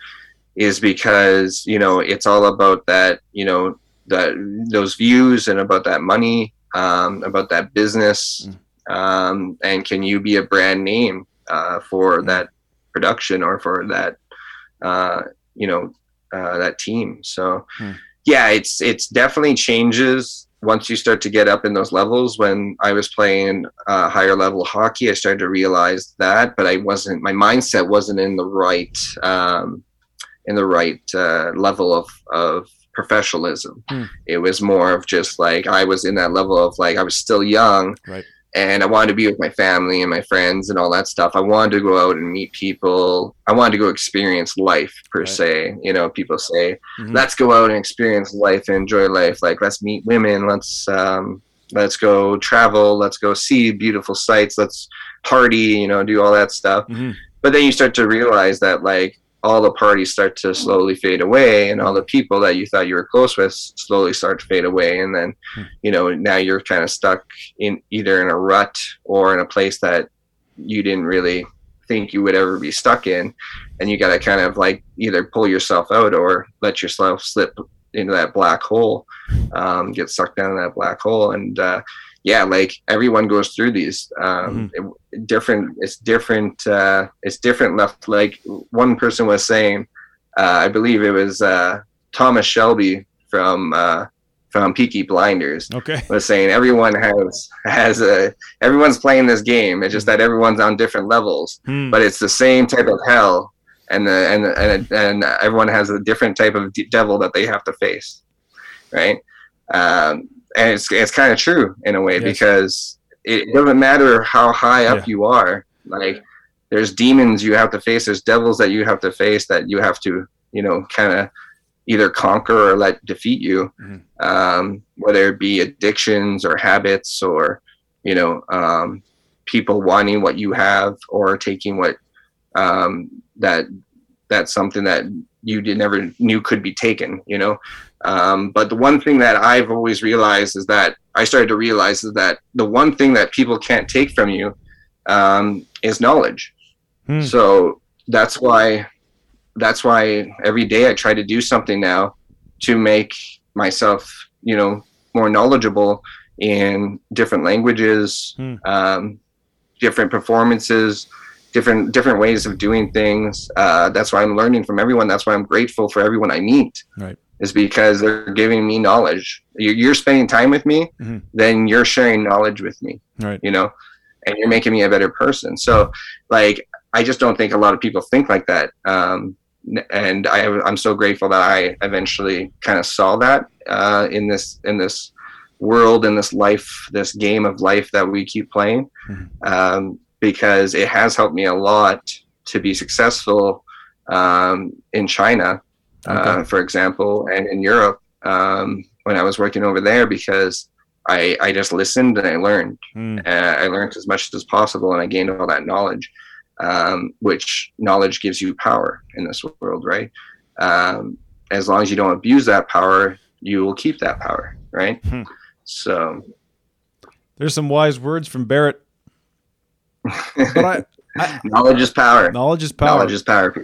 is because you know it's all about that you know that those views and about that money um, about that business hmm. um, and can you be a brand name uh, for that production or for that uh, you know uh, that team. So hmm. yeah, it's it's definitely changes once you start to get up in those levels. When I was playing uh, higher level hockey, I started to realize that, but I wasn't. My mindset wasn't in the right um, in the right uh, level of of professionalism. Hmm. It was more of just like I was in that level of like I was still young. Right and I wanted to be with my family and my friends and all that stuff. I wanted to go out and meet people. I wanted to go experience life per right. se. You know, people say, mm-hmm. "Let's go out and experience life and enjoy life." Like, let's meet women. Let's um, let's go travel. Let's go see beautiful sights. Let's party. You know, do all that stuff. Mm-hmm. But then you start to realize that like all the parties start to slowly fade away and all the people that you thought you were close with slowly start to fade away. And then hmm. you know now you're kind of stuck in either in a rut or in a place that you didn't really think you would ever be stuck in. And you got to kind of like either pull yourself out or let yourself slip into that black hole um, get sucked down in that black hole. And uh, yeah, like everyone goes through these um, mm-hmm. it, different. It's different. Uh, it's different. Left like one person was saying, uh, I believe it was uh, Thomas Shelby from uh, from Peaky Blinders. Okay, was saying everyone has has a everyone's playing this game. It's just that everyone's on different levels, mm. but it's the same type of hell, and the and and and everyone has a different type of devil that they have to face, right? Um, and it's it's kind of true in a way yes. because it doesn't matter how high up yeah. you are. Like there's demons you have to face there's devils that you have to face that you have to you know kind of either conquer or let defeat you Mhm. um, whether it be addictions or habits or you know um, people wanting what you have or taking what um, that that's something that you did never knew could be taken you know um, but the one thing that i've always realized is that i started to realize is that the one thing that people can't take from you um, is knowledge Hmm. so that's why that's why every day i try to do something now to make myself you know more knowledgeable in different languages Hmm. um, different performances different different ways of doing things uh, that's why i'm learning from everyone that's why i'm grateful for everyone i meet Right. Is because they're giving me knowledge you're, you're spending time with me Mhm. then you're sharing knowledge with me Right. you know and you're making me a better person so like i just don't think a lot of people think like that um, and I, i'm so grateful that i eventually kind of saw that uh, in this in this world in this life this game of life that we keep playing Mhm. um, because it has helped me a lot to be successful um, in china Okay. for example and in europe um, when i was working over there because I, I just listened and I learned uh, I learned as much as possible and I gained all that knowledge, um, which knowledge gives you power in this world, right? Um, as long as you don't abuse that power, you will keep that power, right? Hmm. So, There's some wise words from Barret, [laughs] but I, knowledge is power. knowledge is power. Knowledge is power.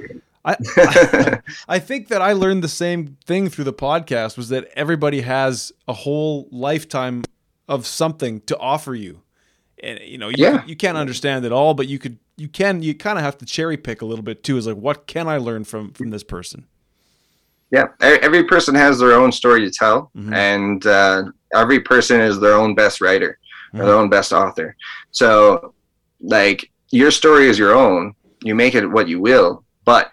I, [laughs] I I think that I learned the same thing through the podcast was that everybody has a whole lifetime of something to offer you. And you know, you, Yeah. you can't understand it all, but you could you can you kind of have to cherry pick a little bit too is like what can I learn from from this person? yeah, every person has their own story to tell, Mhm. and uh, every person is their own best writer or Mhm. their own best author. So, like your story is your own. You make it what you will, but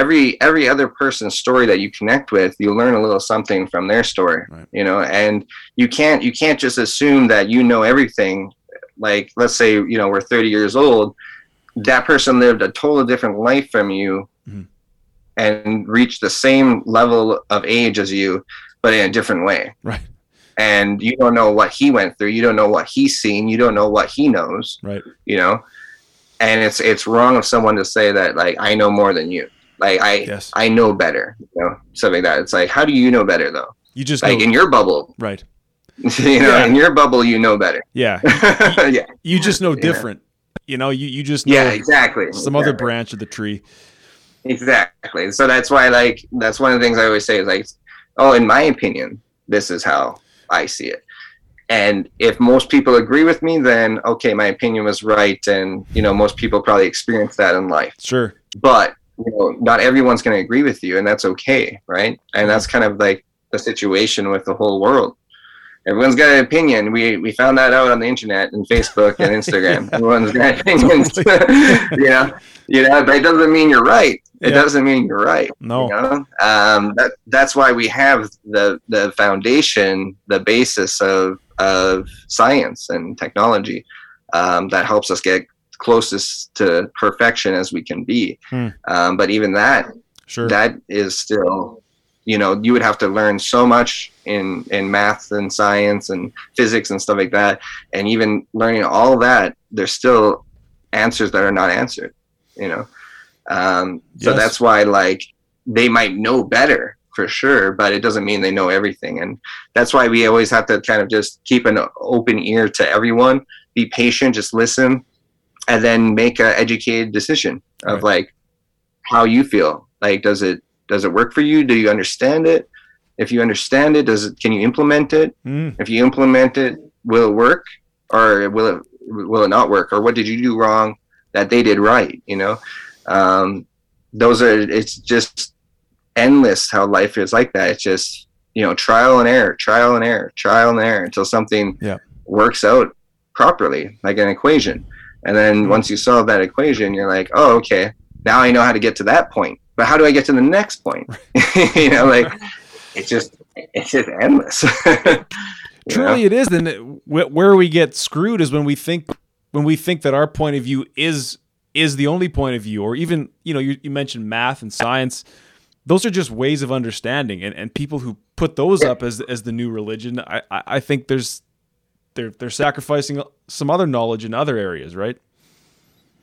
every every other person's story that you connect with, you learn a little something from their story. Right. You know, and you can't you can't just assume that you know everything. Like, let's say you know we're 30 years old. That person lived a totally different life from you. Mhm. And reached the same level of age as you, but in a different way Right. and you don't know what he went through you don't know what he's seen you don't know what he knows Right. you know and it's it's wrong of someone to say that like i know more than you like i Yes. i know better you know something like that it's like how do you know better though You just like know, in your bubble right. [laughs] you know Yeah. in your bubble you know better [laughs] Yeah. [laughs] yeah You just know Yeah. different. You know, you you just know yeah exactly some other branch of the tree. exactly so that's why like that's one of the things i always say is like oh in my opinion this is how i see it and if most people agree with me then okay my opinion was right and you know most people probably experience that in life Sure. but you know not everyone's going to agree with you and that's okay right? And that's kind of like the situation with the whole world. Everyone's got an opinion. We we found that out on the internet and facebook and [laughs] instagram. Yeah. everyone's got [laughs] opinions. You [laughs] know you know but it doesn't mean you're right. It Yeah. doesn't mean you're right No. you know? Um, that that's why we have the the foundation the basis of of science and technology um, that helps us get closest to perfection as we can be Hmm. um, but even that Sure. that is still you know you would have to learn so much in in math and science and physics and stuff like that and even learning all that there's still answers that are not answered you know um, so Yes. that's why like they might know better for sure but it doesn't mean they know everything and that's why we always have to kind of just keep an open ear to everyone be patient just listen and then make an educated decision of like how you feel. Like does it does it work for you? Do you understand it? If you understand it does it can you implement it? Mm. if you implement it will it work? Or will it will it not work? Or what did you do wrong that they did right you know? Um, those are it's just endless how life is like that. It's just you know trial and error trial and error trial and error until something Yeah. works out properly like an equation and then Mhm. once you solve that equation you're like oh okay now i know how to get to that point but how do i get to the next point [laughs] you know like [laughs] it's just it's just endless [laughs] You know? Truly, it is. Then where we get screwed is when we think when we think that our point of view is is the only point of view, or even you know you, you mentioned math and science. Those are just ways of understanding, and, and people who put those up as as the new religion, I, I think there's they're they're sacrificing some other knowledge in other areas, right?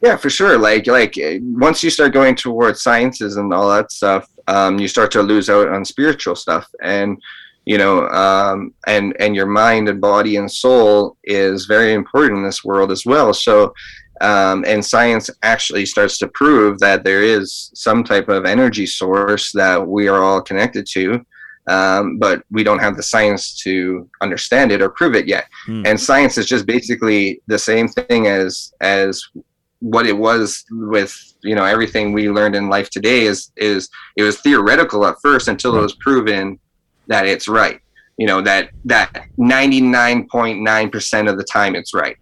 Yeah, for sure. Like like once you start going towards sciences and all that stuff, um, you start to lose out on spiritual stuff, and you know, um, and and your mind and body and soul is very important in this world as well. So, um, and science actually starts to prove that there is some type of energy source that we are all connected to, um, but we don't have the science to understand it or prove it yet. Hmm. And science is just basically the same thing as as what it was with you know everything we learned in life today is is it was theoretical at first until it was proven that it's right you know that that 99.9% of the time it's right.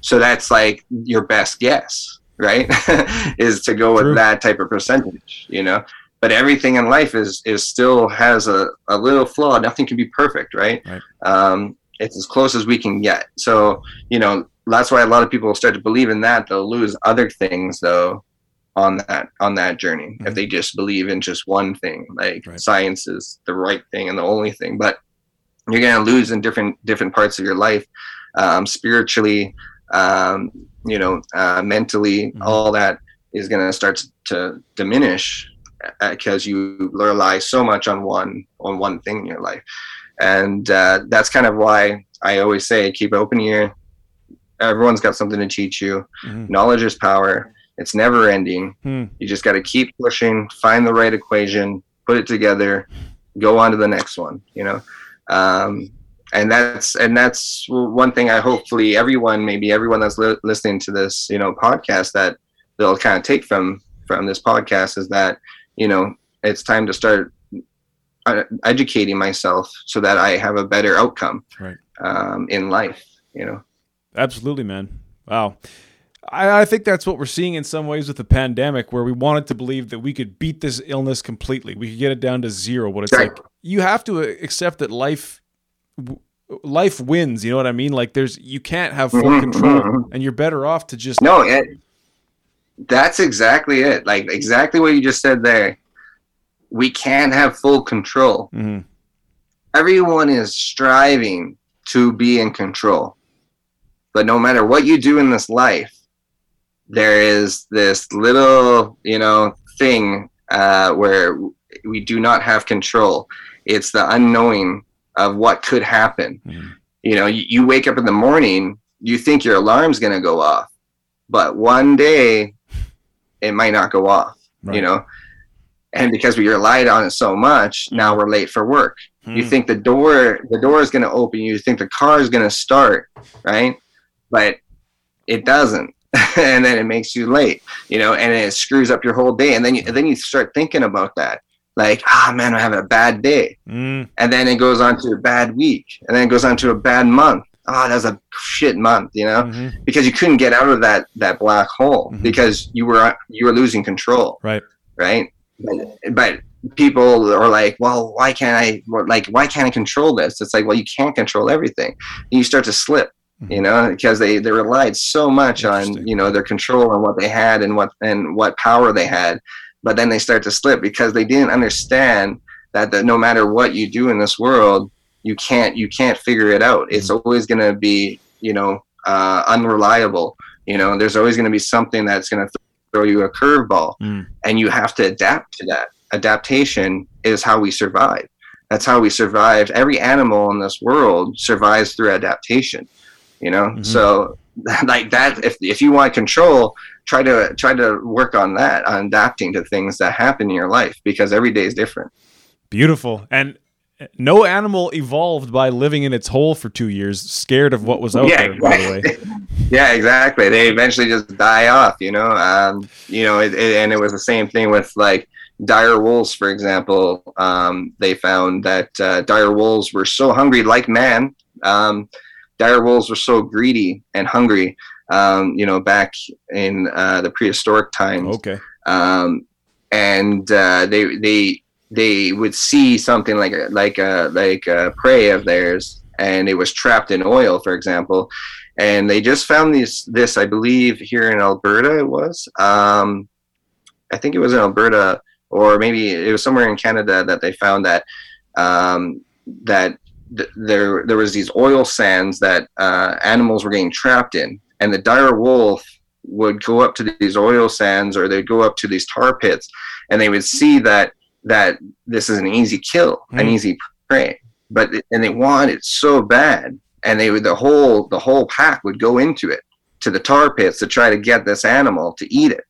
So that's like your best guess right? [laughs] Is to go with that type of percentage you know but everything in life is is still has a, a little flaw nothing can be perfect right, right. Um, it's as close as we can get so you know that's why a lot of people start to believe in that they'll lose other things though on that on that journey mm-hmm. if they just believe in just one thing like right. science is the right thing and the only thing but you're going to lose in different different parts of your life um, spiritually um, you know uh, mentally mm-hmm. all that is going to start to diminish because uh, you rely so much on one on one thing in your life and uh, that's kind of why i always say keep open ear everyone's got something to teach you. Mm-hmm. Knowledge is power. It's never ending. Mm. You just got to keep pushing, find the right equation, put it together, go on to the next one. You know, um, and that's and that's one thing. I hopefully everyone, maybe everyone that's li- listening to this, you know, podcast that they'll kind of take from from this podcast is that you know it's time to start uh, educating myself so that I have a better outcome right. um, in life. You know. Absolutely, man. Wow. I, I, think that's what we're seeing in some ways with the pandemic, where we wanted to believe that we could beat this illness completely. We could get it down to zero. What it's right. like, you have to accept that life, life wins. You know what I mean? Like, there's you can't have full mm-hmm, control, mm-hmm. and you're better off to just no. It, that's exactly it. Like exactly what you just said there. We can't have full control. Mm-hmm. Everyone is striving to be in control but no matter what you do in this life, there is this little, you know, thing uh, where we do not have control. It's the unknowing of what could happen. Mm. You know, you, you wake up in the morning, you think your alarm's going to go off, but one day it might not go off. Right. You know, and because we relied on it so much, now we're late for work. You hmm. think the door the door is going to open. You think the car is going to start, right? but it doesn't. [laughs] and then it makes you late, you know, and it screws up your whole day. And then you, and then you start thinking about that. Like, ah, oh, man, I'm having a bad day. Mm. And then it goes on to a bad week. And then it goes on to a bad month. Oh, that's a shit month, you know, mm-hmm. because you couldn't get out of that that black hole mm-hmm. because you were you were losing control. Right. Right. But, but people are like, well, why can't I like why can't I control this? It's like, well, you can't control everything. And you start to slip you know because they they relied so much on you know their control and what they had and what and what power they had but then they start to slip because they didn't understand that, that no matter what you do in this world you can't you can't figure it out. It's mm-hmm. always going to be you know uh, unreliable you know? There's always going to be something that's going to throw you a curveball. Mm. and you have to adapt to that. Adaptation is how we survive. That's how we survive. Every animal in this world survives through adaptation you know? Mm-hmm. so [laughs] like that if, if you want control try to try to work on that on adapting to things that happen in your life because every day is different. Beautiful. And no animal evolved by living in its hole for two years scared of what was out yeah, there exactly. by the way [laughs] yeah exactly they eventually just die off you know um, you know it, it, and it was the same thing with like dire wolves for example um, they found that uh, dire wolves were so hungry like man um, dire wolves were so greedy and hungry, um, you know, back in uh, the prehistoric times. Okay. Um, and uh, they they they would see something like a like a like a prey of theirs, and it was trapped in oil, for example. And they just found these this, I believe, here in Alberta. It was, um, I think it was in Alberta, or maybe it was somewhere in Canada that they found that um, that th- there there was these oil sands that uh, animals were getting trapped in, and the dire wolf would go up to these oil sands or they'd go up to these tar pits, and they would see that that this is an easy kill, mm. an easy prey, but and they want it so bad, and they would the whole the whole pack would go into it to the tar pits to try to get this animal to eat it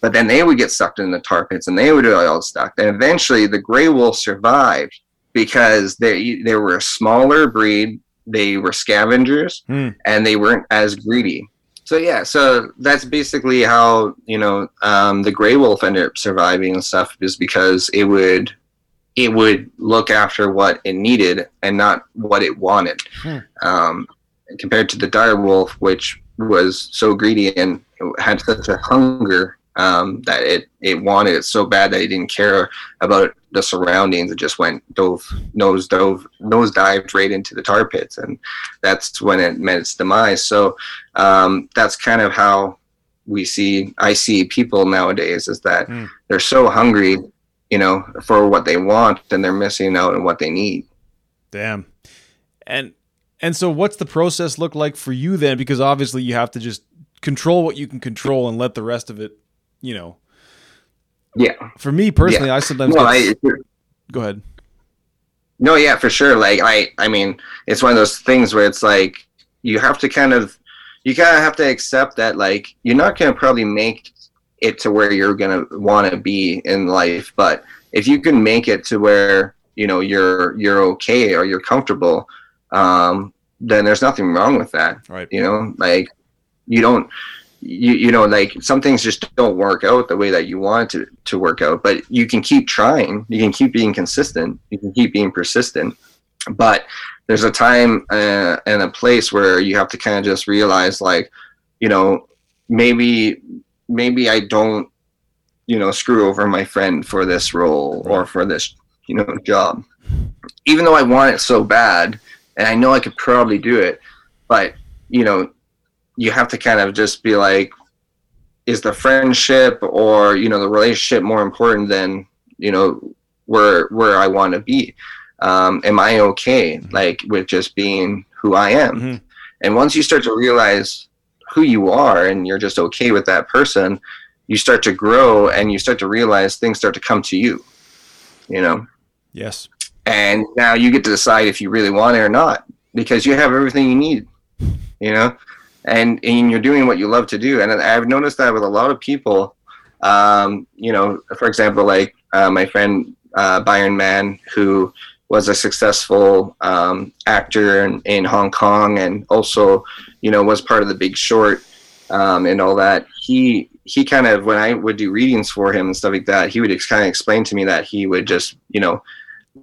but then they would get sucked in the tar pits and they would get all stuck. And eventually the gray wolf survived because they they were a smaller breed, they were scavengers, hmm. and they weren't as greedy. So yeah, so that's basically how you know um, the gray wolf ended up surviving and stuff is because it would it would look after what it needed and not what it wanted. Hmm. Um, compared to the dire wolf, which was so greedy and had such a hunger um, that it it wanted it so bad that it didn't care about the surroundings. It just went dove nose dove nose dived right into the tar pits, and that's when it met its demise. So um, that's kind of how we see I see people nowadays is that mm. they're so hungry, you know, for what they want, and they're missing out on what they need. Damn, and and so what's the process look like for you then? Because obviously you have to just control what you can control and let the rest of it you know. Yeah. For me personally, yeah. I sometimes get... I, go ahead. No, yeah, for sure. Like I, I mean, it's one of those things where it's like you have to kind of, you kind of have to accept that like you're not to probably make it to where you're to want to be in life, but if you can make it to where you know you're you're okay or you're comfortable, um, then there's nothing wrong with that. Right. You know, like you don't you, you know like some things just don't work out the way that you want to to work out but you can keep trying. You can keep being consistent. You can keep being persistent. But there's a time uh, and a place where you have to kind of just realize like you know maybe maybe i don't you know screw over my friend for this role or for this you know job. Even though i want it so bad and i know i could probably do it but you know you have to kind of just be like, is the friendship or you know the relationship more important than you know where where I want to be? Um, am I okay mm-hmm. like with just being who I am? Mm-hmm. And once you start to realize who you are and you're just okay with that person, you start to grow and you start to realize things start to come to you. You know. Yes. And now you get to decide if you really want it or not because you have everything you need. You know, and and you're doing what you love to do. And I've noticed that with a lot of people. Um, you know, for example, like uh, my friend uh, Byron Mann, who was a successful um, actor in, in, Hong Kong and also, you know, was part of the Big Short um, and all that. He he kind of when I would do readings for him and stuff like that, he would ex- kind of explain to me that he would just you know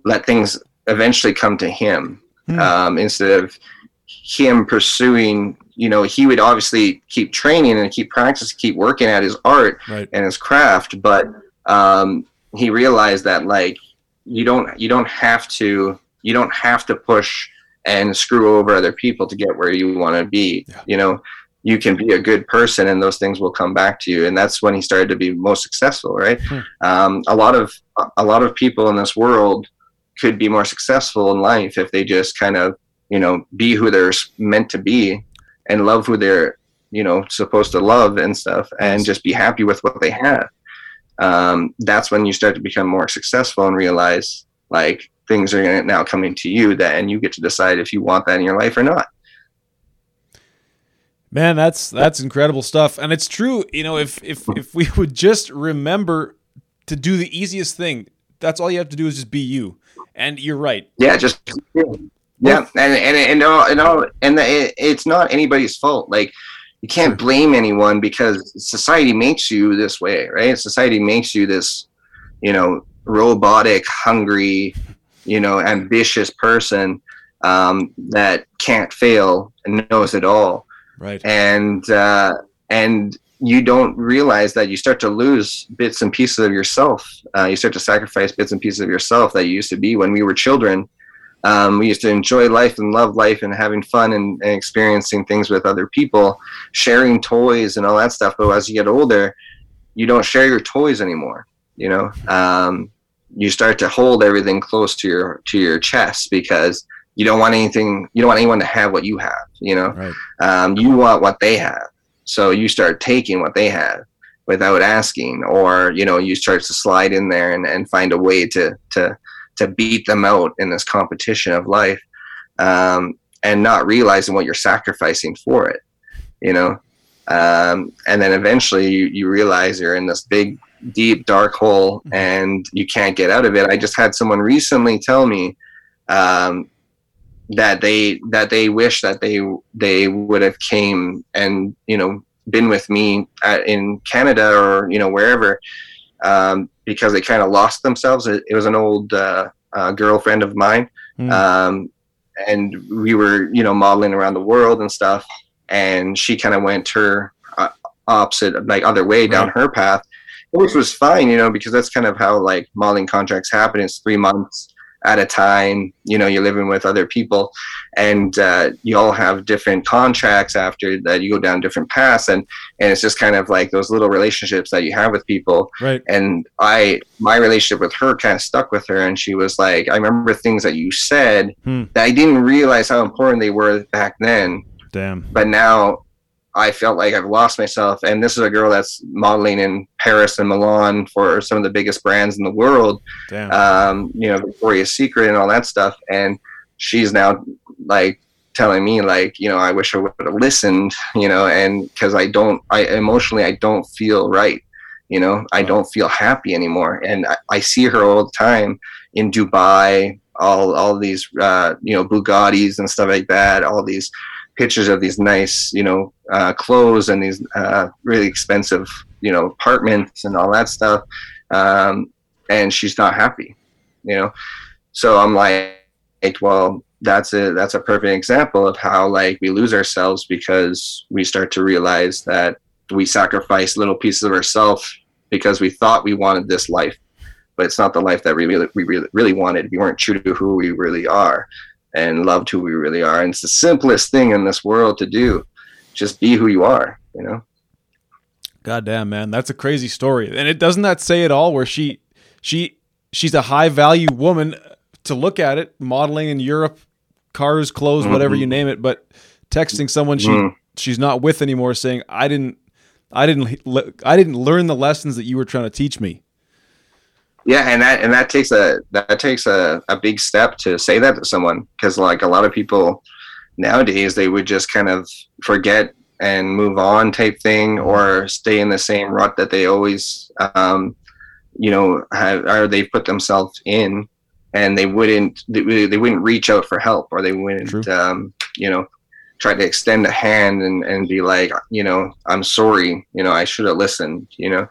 let things eventually come to him hmm. um, instead of him pursuing you know he would obviously keep training and keep practicing keep working at his art right. and his craft but um, he realized that like you don't you don't have to you don't have to push and screw over other people to get where you want to be yeah. you know you can be a good person and those things will come back to you and that's when he started to be most successful right hmm. um, a lot of a lot of people in this world could be more successful in life if they just kind of you know be who they're meant to be and love who they're you know supposed to love and stuff and just be happy with what they have. Um, that's when you start to become more successful and realize like things are now coming to you that and you get to decide if you want that in your life or not. Man that's that's incredible stuff. And it's true you know if if if we would just remember to do the easiest thing that's all you have to do is just be you. And you're right. Yeah just yeah, and and and all, and all, and it, it's not anybody's fault. Like you can't blame anyone because society makes you this way, right? Society makes you this, you know, robotic, hungry, you know, ambitious person um, that can't fail and knows it all. Right. And uh, and you don't realize that you start to lose bits and pieces of yourself. Uh, you start to sacrifice bits and pieces of yourself that you used to be when we were children um, we used to enjoy life and love life and having fun and, and, experiencing things with other people, sharing toys and all that stuff. But as you get older, you don't share your toys anymore. You know, um, you start to hold everything close to your to your chest because you don't want anything. You don't want anyone to have what you have. You know, right. um, you want what they have. So you start taking what they have without asking, or you know, you start to slide in there and, and find a way to to to beat them out in this competition of life um, and not realizing what you're sacrificing for it you know um, and then eventually you, you realize you're in this big deep dark hole mm-hmm. and you can't get out of it i just had someone recently tell me um, that they that they wish that they they would have came and you know been with me at, in canada or you know wherever um, because they kind of lost themselves. It, it was an old uh, uh, girlfriend of mine, mm. um, and we were you know modeling around the world and stuff. And she kind of went her uh, opposite, like other way down right. her path, which was fine, you know, because that's kind of how like modeling contracts happen. It's three months at a time. You know, you're living with other people, and uh, you all have different contracts after that. You go down different paths, and and it's just kind of like those little relationships that you have with people. Right. And I, my relationship with her kind of stuck with her, and she was like, I remember things that you said hmm. that I didn't realize how important they were back then. Damn. But now I felt like I've lost myself. And this is a girl that's modeling in Paris and Milan for some of the biggest brands in the world. Um, you know, Victoria's Secret and all that stuff. And she's now like telling me like, you know, I wish I would have listened, you know, and because I don't, I emotionally, I don't feel right. You know, I don't feel happy anymore. And I, I see her all the time in Dubai, all, all these, uh, you know, Bugattis and stuff like that, all these, pictures of these nice, you know, uh, clothes and these uh, really expensive, you know, apartments and all that stuff. Um, and she's not happy, you know. So I'm like, well, that's a that's a perfect example of how like we lose ourselves because we start to realize that we sacrifice little pieces of ourselves because we thought we wanted this life, but it's not the life that we really we really, really wanted. We weren't true to who we really are and loved who we really are. And it's the simplest thing in this world to do. Just be who you are, you know? God damn, man. That's a crazy story. And it doesn't that say it all where she she she's a high value woman to look at it, modeling in Europe, cars, clothes, mm-hmm. whatever you name it, but texting someone she mm-hmm. she's not with anymore saying, "I didn't I didn't I didn't learn the lessons that you were trying to teach me." Yeah and that and that takes a that takes a, a big step to say that to someone because like a lot of people nowadays they would just kind of forget and move on type thing or stay in the same rut that they always um, you know have or they put themselves in and they wouldn't they, they wouldn't reach out for help or they wouldn't um, you know try to extend a hand and, and be like you know i'm sorry you know i should have listened you know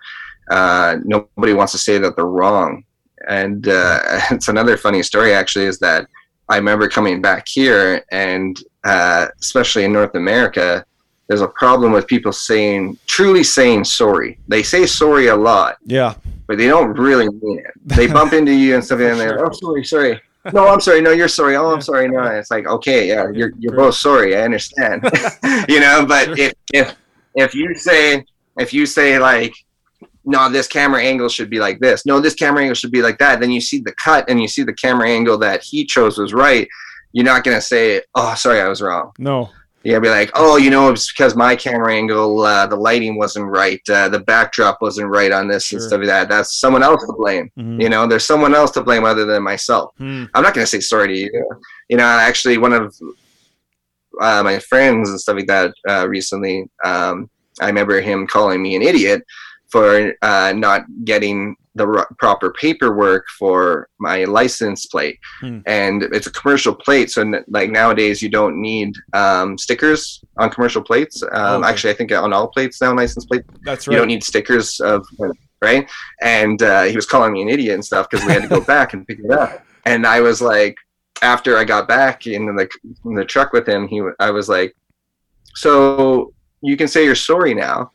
uh, nobody wants to say that they're wrong. And uh, [laughs] it's another funny story, actually, is that I remember coming back here, and uh, especially in North America, there's a problem with people saying, truly saying sorry. They say sorry a lot. Yeah. But they don't really mean it. They bump into you and stuff, and they're, [laughs] oh, sorry, sorry. No, I'm sorry. No, you're sorry. Oh, I'm sorry. No, it's like, okay, yeah, you're, you're both sorry. I understand. [laughs] you know, but if, if, if you say, if you say like, no, this camera angle should be like this. No, this camera angle should be like that. Then you see the cut and you see the camera angle that he chose was right. You're not gonna say, "Oh, sorry, I was wrong." No. Yeah, be like, "Oh, you know, it's because my camera angle, uh, the lighting wasn't right, uh, the backdrop wasn't right on this sure. and stuff like that." That's someone else to blame. Mm-hmm. You know, there's someone else to blame other than myself. Mm. I'm not gonna say sorry to you. You know, actually, one of uh, my friends and stuff like that uh, recently, um, I remember him calling me an idiot for uh, not getting the r- proper paperwork for my license plate. Hmm. and it's a commercial plate so n- like nowadays you don't need um, stickers on commercial plates. Um, okay. actually i think on all plates now license plate that's right you don't need stickers of right? And uh, he was calling me an idiot and stuff because we had to go [laughs] back and pick it up and i was like after i got back in the, in the truck with him he i was like so you can say you're sorry now.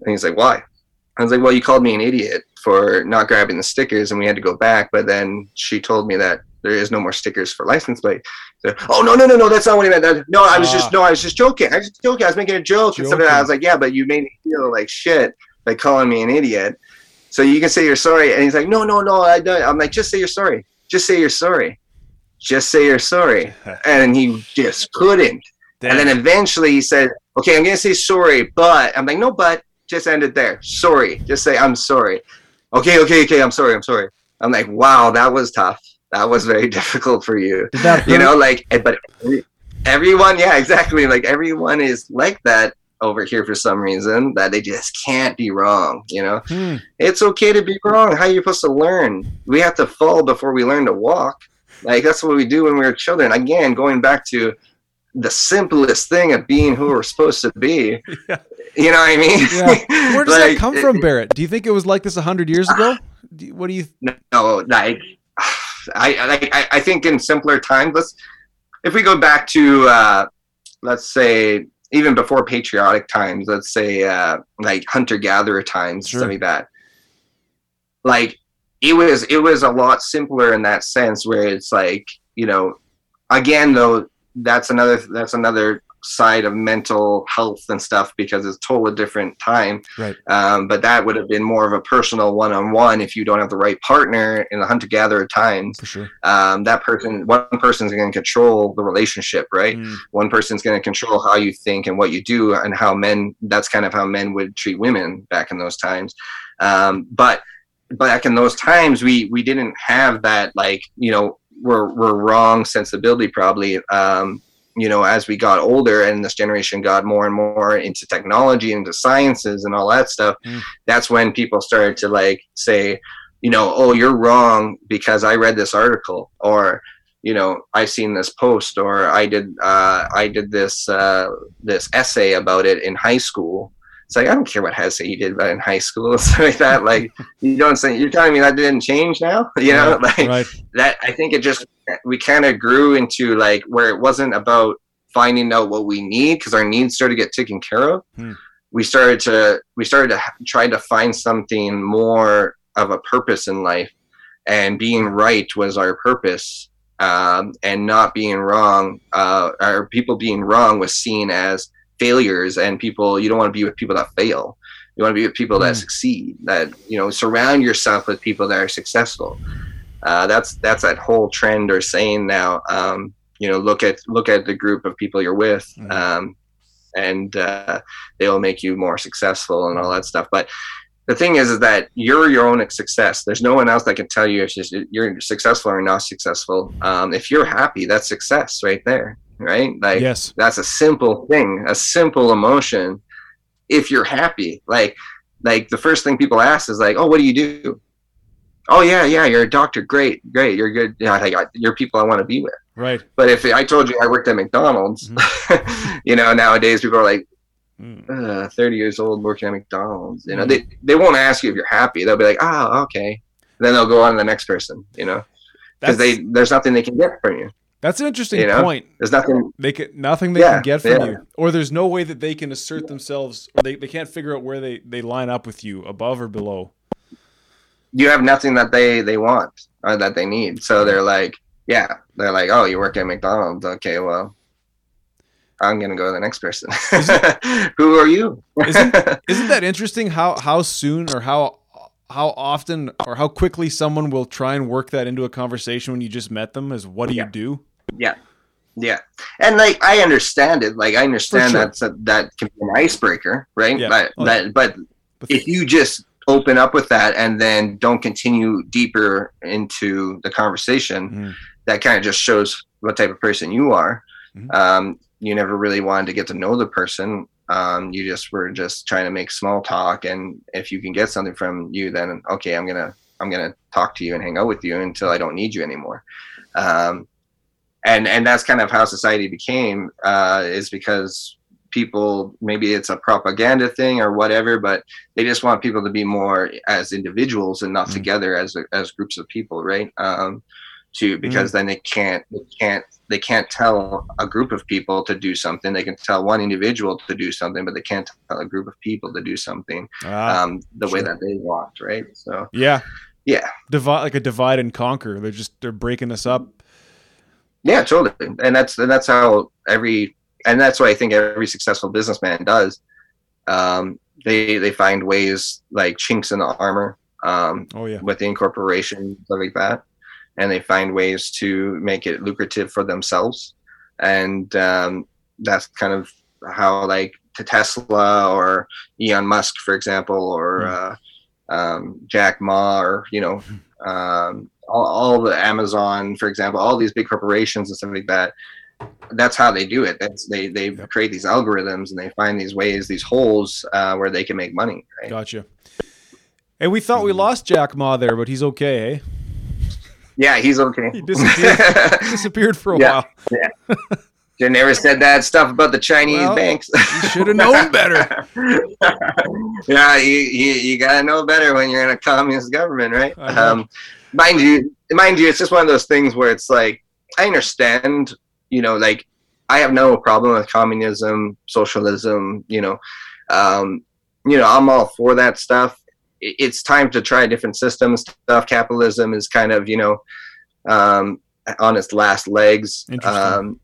And he's like why I was like, well, you called me an idiot for not grabbing the stickers and we had to go back. But then she told me that there is no more stickers for license plate. So, oh no no no no, that's not what he meant. That, no, I was just Ah. no, I was just joking. I was just joking. I was making a joke and stuff like. I was like, yeah, but you made me feel like shit by calling me an idiot. So you can say you're sorry. And he's like, no no no, I don't. I'm like, just say you're sorry. Just say you're sorry. Just say you're sorry. [laughs] And he just couldn't. And then eventually he said, okay, I'm going to say sorry, but I'm like, no, but just end it there. Sorry. Just say, I'm sorry. Okay, okay, okay. I'm sorry. I'm sorry. I'm like, wow, that was tough. That was very [laughs] difficult for you. You know, like, eh, but everyone, yeah, exactly. Like, everyone is like that over here for some reason that they just can't be wrong. You know, Hmm. it's okay to be wrong. How are you supposed to learn? We have to fall before we learn to walk. Like that's what we do when we were children. Again, going back to the simplest thing of being who we're supposed to be. [laughs] Yeah. You know what I mean? Yeah. Where does Like, that come it- from, Barret? Do you think it was like this hundred years ago? What do you? No, like [sighs] I, I, I- I think in simpler times. Let's if we go back to uh, let's say even before patriotic times. Let's say uh, like hunter gatherer times, Sure. something like that. Like it was, it was a lot simpler in that sense, where it's like you know, again though, that's another that's another side of mental health and stuff because it's totally different time Right. um, but that would have been more of a personal one-on-one if you don't have the right partner in the hunter-gatherer times For sure. um, that person one person's going to control the relationship right Mm. one person's going to control how you think and what you do and how men that's kind of how men would treat women back in those times um, but back in those times we we didn't have that like you know we're, we're wrong sensibility probably um, you know as we got older and this generation got more and more into technology into sciences and all that stuff Mm. that's when people started to like say you know oh you're wrong because i read this article or you know i've seen this post or i did uh, i did this uh, this essay about it in high school it's like i don't care what essay you did it in high school [laughs] stuff like that like you don't say you're telling me that didn't change now [laughs] you know right. like right. that i think it just we kind of grew into like where it wasn't about finding out what we need because our needs started to get taken care of Hmm. we started to we started to try to find something more of a purpose in life and being right was our purpose um, and not being wrong uh, or people being wrong was seen as failures and people you don't want to be with people that fail you want to be with people that Hmm. succeed that you know surround yourself with people that are successful uh, that's that's that whole trend or saying now um, you know look at look at the group of people you're with Mhm. um, and uh, they'll make you more successful and all that stuff but the thing is, is that you're your own success. There's no one else that can tell you if you're successful or not successful. Um, if you're happy, that's success right there, right? Like yes. that's a simple thing, a simple emotion. If you're happy, like like the first thing people ask is like, "Oh, what do you do?" Oh yeah, yeah, you're a doctor. Great, great. You're good. Yeah, like, I- you're people I want to be with. Right. But if I told you I worked at McDonald's, [laughs] you know, nowadays people are like, Mm. uh, 30 years old working at McDonald's. You know, they, they won't ask you if you're happy. They'll be like, oh, okay. Then they'll go on to the next person, you know, because they there's nothing they can get from you. That's an interesting you know? point. There's nothing. They can nothing they Yeah, can get from yeah. you, or there's no way that they can assert themselves. Or they, they can't figure out where they, they line up with you, above or below. You have nothing that they they want or that they need. So they're like, yeah, they're like, oh, you work at McDonald's. Okay, well, I'm gonna go to the next person. [laughs] Who are you? Isn't [laughs] isn't that interesting? How how soon or how how often or how quickly someone will try and work that into a conversation when you just met them? is what do Yeah. you do? Yeah, yeah, and like I understand it. Like I understand sure. that's that can be an icebreaker, right? Yeah. But Oh, that, but But if you just open up with that and then don't continue deeper into the conversation, Mhm. that kind of just shows what type of person you are. Mhm. Um, you never really wanted to get to know the person. Um, you just were just trying to make small talk, and if you can get something from you, then okay, I'm gonna I'm gonna talk to you and hang out with you until I don't need you anymore. Um, and and that's kind of how society became uh, is because people maybe it's a propaganda thing or whatever, but they just want people to be more as individuals and not Mm. together as as groups of people, right? Um, to because then they can't they can't they can't tell a group of people to do something. They can tell one individual to do something, but they can't tell a group of people to do something Ah, um, the way that they want, right? So yeah, Yeah. divide like a divide and conquer. They're just they're breaking us up. Yeah, totally. And that's and that's how every and that's what I think every successful businessman does. Um, they they find ways like chinks in the armor um, Oh yeah, with the incorporation stuff like that, and they find ways to make it lucrative for themselves. And um, that's kind of how like to Tesla or Elon Musk, for example, or uh, um, Jack Ma, or you know, [laughs] um, all, all the Amazon, for example, all these big corporations and stuff like that. That's how they do it. That's they they Yep. create these algorithms and they find these ways, these holes uh, where they can make money. Right? gotcha. Hey, we thought we lost Jack Ma there, but he's okay. Eh? Yeah, he's okay. He disappeared. [laughs] disappeared for a while. Yeah. while. You never said that stuff about the Chinese Well, banks. You should have known better. [laughs] yeah, you, you you gotta know better when you're in a communist government, right? Um, mind you, mind you, it's just one of those things where it's like I understand, you know, like I have no problem with communism, socialism, you know, um, you know, I'm all for that stuff. It's time to try different systems. Stuff capitalism is kind of, you know, um, on its last legs. Um,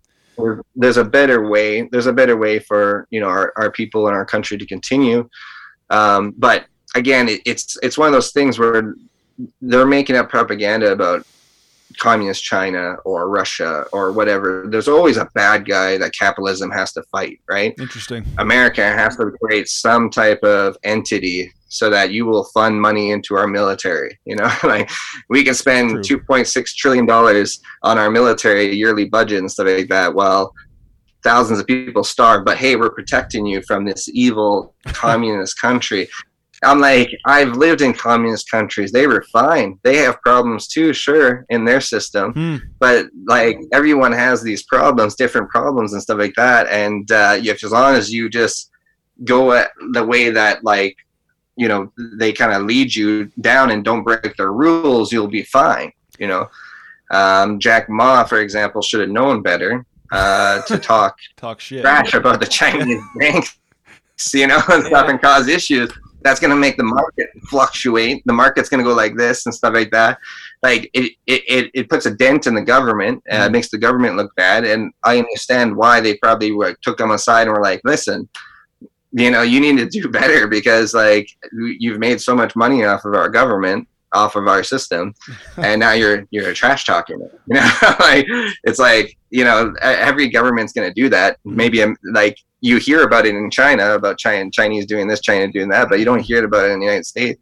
there's a better way. There's a better way for you know our, our people and our country to continue. Um, but again, it, it's it's one of those things where they're making up propaganda about communist China or Russia or whatever. There's always a bad guy that capitalism has to fight, right? Interesting. America has to create some type of entity so that you will fund money into our military. You know, [laughs] like we can spend two point six trillion dollars on our military yearly budget and stuff like that. While thousands of people starve, but hey, we're protecting you from this evil [laughs] communist country. I'm like, I've lived in communist countries. They were fine. They have problems too, sure, in their system Hmm. but like everyone has these problems different problems and stuff like that and uh you as long as you just go at the way that like you know they kind of lead you down and don't break their rules you'll be fine you know um jack ma for example should have known better uh to talk [laughs] Talk shit. trash about the chinese [laughs] banks you know and stuff Yeah. and cause issues that's going to make the market fluctuate. The market's going to go like this and stuff like that. Like it, it, it, it puts a dent in the government Mhm. it makes the government look bad and i understand why they probably were, took them aside and were like listen you know you need to do [laughs] better because like you've made so much money off of our government off of our system and now you're you're trash talking it you know [laughs] like it's like you know every government's going to do that Mhm. maybe um, like you hear about it in china about china chinese doing this china doing that but you don't hear it about it in the united states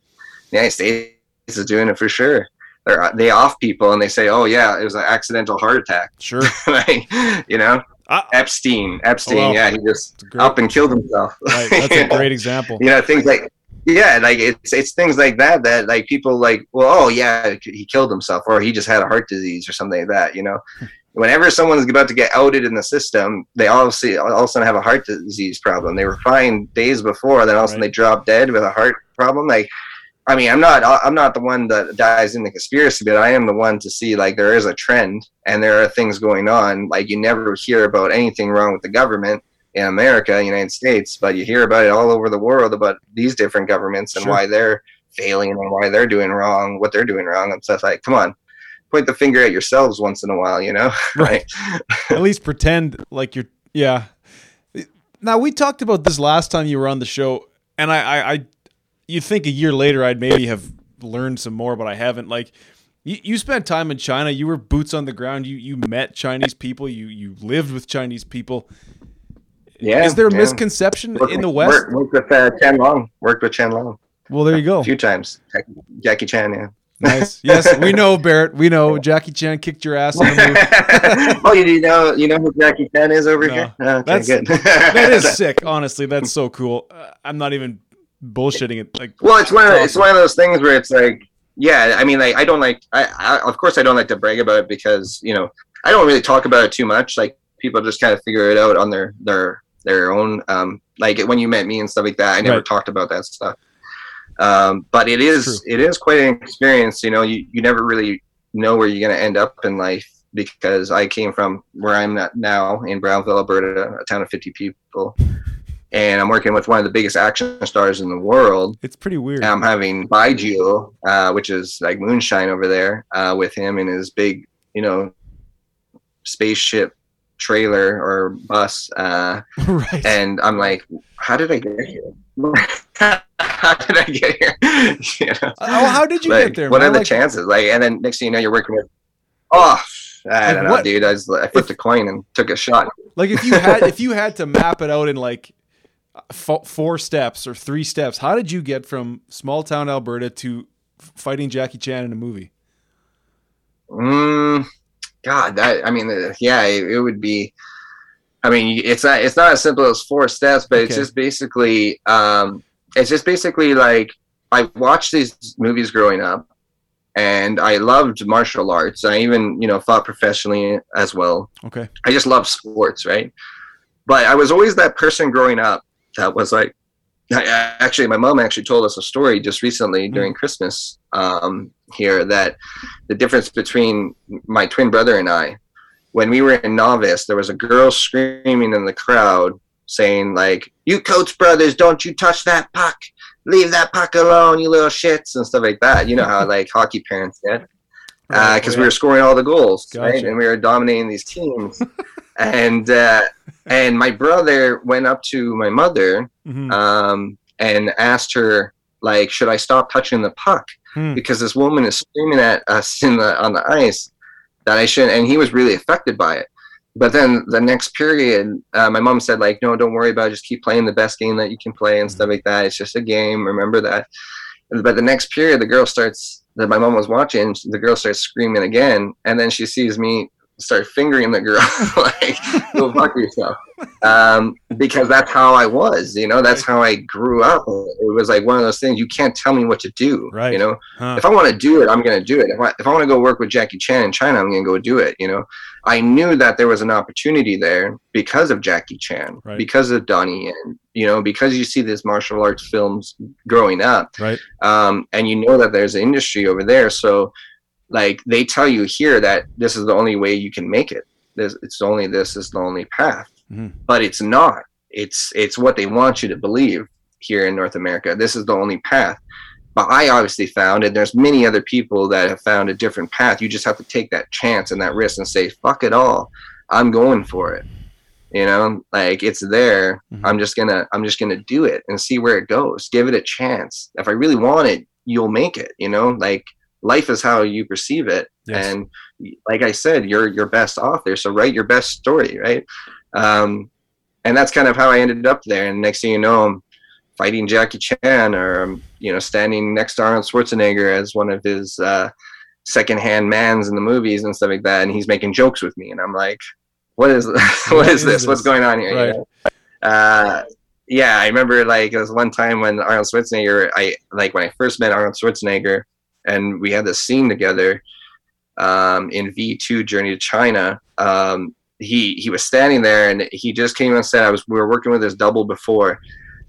the united states is doing it for sure they're they off people and they say oh yeah it was an accidental heart attack Sure. [laughs] like you know Ah. epstein epstein Oh, wow. yeah he just up and killed himself right. That's a great [laughs] example. you know things like yeah like it's it's things like that that like people like well oh yeah he killed himself or he just had a heart disease or something like that you know? Hmm. Whenever someone's about to get outed in the system they obviously all of a sudden have a heart disease problem. They were fine days before then all of a sudden Right. they drop dead with a heart problem like i mean i'm not i'm not the one that dies in the conspiracy but i am the one to see like there is a trend and there are things going on like you never hear about anything wrong with the government in America, United States, but you hear about it all over the world about these different governments and Sure. why they're failing and why they're doing wrong, what they're doing wrong, and stuff like. Come on, point the finger at yourselves once in a while, you know? [laughs] Right. At least pretend like you're. Yeah. Now we talked about this last time you were on the show, and I, I, I you think a year later I'd maybe have learned some more, but I haven't. Like, you, you spent time in China. You were boots on the ground. You you met Chinese people. You you lived with Chinese people. Yeah. Is there a yeah. misconception Worked in the West? Worked, worked with uh, Chen Long. Worked with Chen Long Well, there you go. a few times. Jackie Chan, yeah. Nice. Yes, we [laughs] know Barret. We know Jackie Chan kicked your ass in the movie. [laughs] oh, you know, you know who Jackie Chan is over No. here? Okay, That's- good. [laughs] That is sick. Honestly, that's so cool. Uh, I'm not even bullshitting it. Like, Well, it's one of It's it's one of those things where it's like, yeah, I mean, like I don't like, I, I of course I don't like to brag about it because you know I don't really talk about it too much. Like people just kind of figure it out on their their their own. Um, like when you met me and stuff like that, I never Right. talked about that stuff. Um, but it is True. it is quite an experience. You know, you you never really know where you're going to end up in life because I came from where I'm at now in Brownvale, Alberta, a town of 50 people. and I'm working with one of the biggest action stars in the world. It's pretty weird. I'm having Baijiu, uh, which is like moonshine over there, uh, with him in his big, you know, spaceship trailer or bus. Uh, [laughs] right. and I'm like, how did I get here? [laughs] how did I get here? [laughs] you know? Oh, how did you like, get there? What man? are the Like, chances? Like, and then next thing you know, you're working with, oh, I don't know, what- dude. I, was, I flipped a coin and took a shot. Like if you had if you had to map it out in like f- four steps or three steps, how did you get from small town Alberta to fighting Jackie Chan in a movie? Mm, God, that I mean, uh, yeah, it, it would be. I mean, it's not it's not as simple as four steps, but it's just basically um, it's just basically like I watched these movies growing up, and I loved martial arts. I even you know fought professionally as well. Okay. I just love sports, right? But I was always that person growing up that was like, actually, my mom actually told us a story just recently during Christmas um, here that the difference between my twin brother and I, when we were in novice, there was a girl screaming in the crowd saying like, "You coach brothers, don't you touch that puck! Leave that puck alone, you little shits!" and stuff like that. You know how like [laughs] hockey parents did because Uh, we were scoring all the goals, right? And we were dominating these teams. [laughs] and uh, and my brother went up to my mother. Mhm. um, and asked her like, "Should I stop touching the puck?" Hmm. Because this woman is screaming at us [laughs] in the on the ice that I shouldn't, and he was really affected by it. But then the next period, uh, my mom said like, "No, don't worry about it. Just keep playing the best game that you can play and stuff like that. It's just a game. Remember that." But the next period, the girl starts that my mom was watching. The girl starts screaming again, and then she sees me start fingering the girl [laughs] like, "Go fuck yourself," um, because that's how I was. You know, that's how I grew up. It was like one of those things you can't tell me what to do. Right. You know, Huh. if I want to do it, I'm going to do it. If I, if I want to go work with Jackie Chan in China, I'm going to go do it. You know, I knew that there was an opportunity there because of Jackie Chan, Right. because of Donnie Yen, you know, because you see these martial arts films growing up, Right. um, and you know that there's an industry over there. So, like, they tell you here that this is the only way you can make it. This, it's only this is the only path, Mhm. but it's not. It's it's what they want you to believe here in North America. This is the only path. But I obviously found, and there's many other people that have found a different path. You just have to take that chance and that risk and say, "Fuck it all, I'm going for it." You know, like it's there. Mhm. I'm just gonna, I'm just gonna do it and see where it goes. Give it a chance. If I really want it, you'll make it. You know, like life is how you perceive it, Yes. and like I said, you're your best author. So write your best story, right? Um, and that's kind of how I ended up there. And next thing you know, I'm fighting Jackie Chan, or um, you know, standing next to Arnold Schwarzenegger as one of his uh, secondhand mans in the movies and stuff like that. And he's making jokes with me, and I'm like, "What is [laughs] what is this? What's [laughs] going on here?" you know? Uh, yeah, I remember like it was one time when Arnold Schwarzenegger, I like when I first met Arnold Schwarzenegger, and we had this scene together um, in Viy 2 Journey to China. Um, he he was standing there and he just came on set. I was we were working with his double before,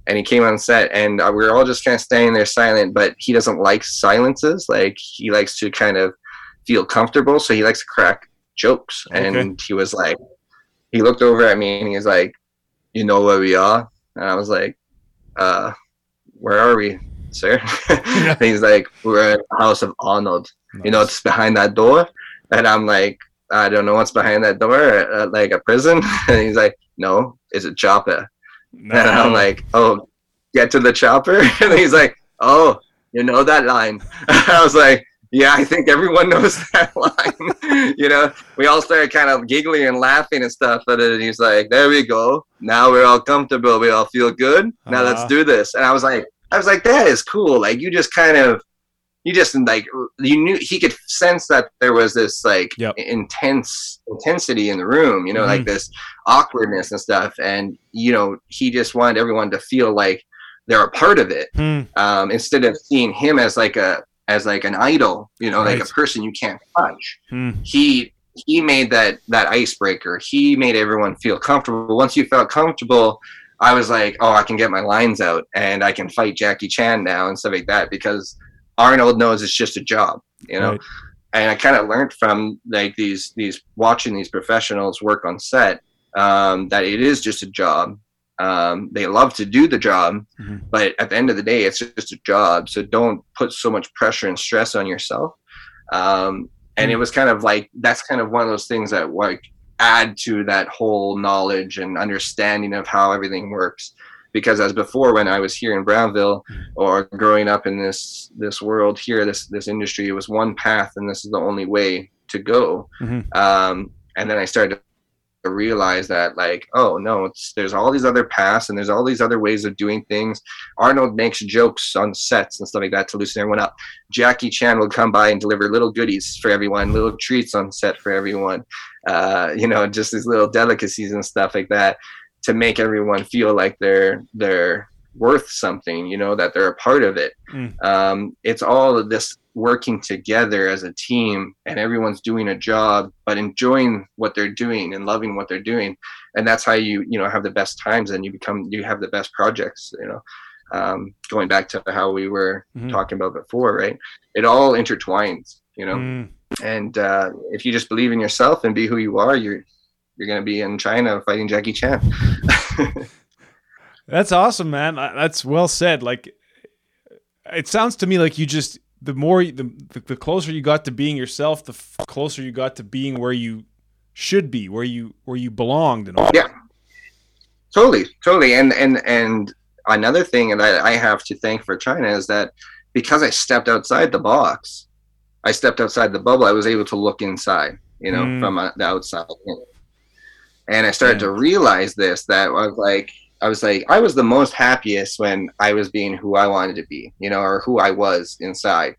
and he came on set and uh, we were all just kind of standing there silent. But he doesn't like silences. Like he likes to kind of feel comfortable, so he likes to crack jokes. And he was like, he looked over at me and he was like, "You know where we are?" And I was like, "Uh, where are we, sir?" [laughs] and he's like, "We're in the house of Arnold." you know, it's behind that door. And I'm like, I don't know what's behind that door, uh, like a prison. [laughs] And he's like, no, it's a chopper. No. And I'm like, oh, get to the chopper. [laughs] And he's like, oh, you know that line. I was like, yeah, I think everyone knows that line. you know, we all started kind of giggling and laughing and stuff. And then he's like, there we go. Now we're all comfortable. We all feel good. Now let's Uh-huh. do this. And I was like, I was like, that is cool. Like you just kind of, you just like you knew he could sense that there was this like Yep. intense intensity in the room. You know, like this awkwardness and stuff. And you know, he just wanted everyone to feel like they're a part of it Hmm. um, instead of seeing him as like a as like an idol. You know, like a person you can't touch Hmm. he he made that that icebreaker. He made everyone feel comfortable. Once you felt comfortable, I was like, oh, I can get my lines out and I can fight Jackie Chan now and stuff like that because Arnold knows it's just a job, you know. Right. And I kind of learned from like these these watching these professionals work on set um, that it is just a job Um, they love to do the job, mm-hmm. but at the end of the day, it's just a job. So don't put so much pressure and stress on yourself. Um, and it mm. was kind of like that's kind of one of those things that like add to that whole knowledge and understanding of how everything works because as before when i was here in brownvale mm. or growing up in this this world here this this industry it was one path and this is the only way to go mm-hmm. um, and then i started realize that like oh no it's there's all these other paths and there's all these other ways of doing things. Arnold makes jokes on sets and stuff like that to loosen everyone up. Jackie chan will come by and deliver little goodies for everyone little treats on set for everyone uh, you know just these little delicacies and stuff like that to make everyone feel like they're they're worth something you know that they're a part of it. Mm. um, it's all of this working together as a team and everyone's doing a job but enjoying what they're doing and loving what they're doing. And that's how you you know have the best times and you become you have the best projects you know. Um, going back to how we were mm-hmm. talking about before right? It all intertwines you know? Mm. and uh, if you just believe in yourself and be who you are you're you're going to be in china fighting jackie chan. [laughs] That's awesome man. That's well said. Like it sounds to me like you just the more the, the closer you got to being yourself, the f- closer you got to being where you should be, where you where you belonged, and all. Yeah, totally, totally. And and and another thing that I have to thank for China is that because I stepped outside the box, I stepped outside the bubble. I was able to look inside, you know, mm. from uh, the outside, and I started yeah. to realize this that I was like, I was like, I was the most happiest when I was being who I wanted to be, you know, or who I was inside.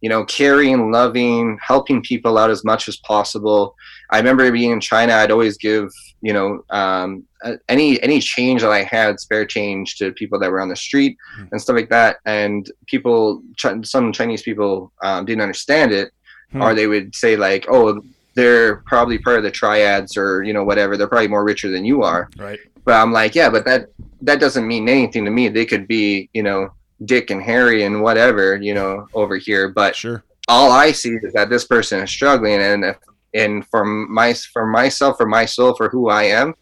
You know, caring, loving, helping people out as much as possible. I remember being in China, I'd always give, you know, um, any any change that I had, spare change, to people that were on the street mm. and stuff like that. And people, some Chinese people um, didn't understand it, mm. or they would say like, "Oh, they're probably part of the triads, or you know, whatever. They're probably more richer than you are." Right but I'm like, yeah, but that that doesn't mean anything to me. They could be, you know, Dick and Harry and whatever, you know, over here. But sure. all I see is that this person is struggling, and if, and for my for myself, for my soul, for who I am,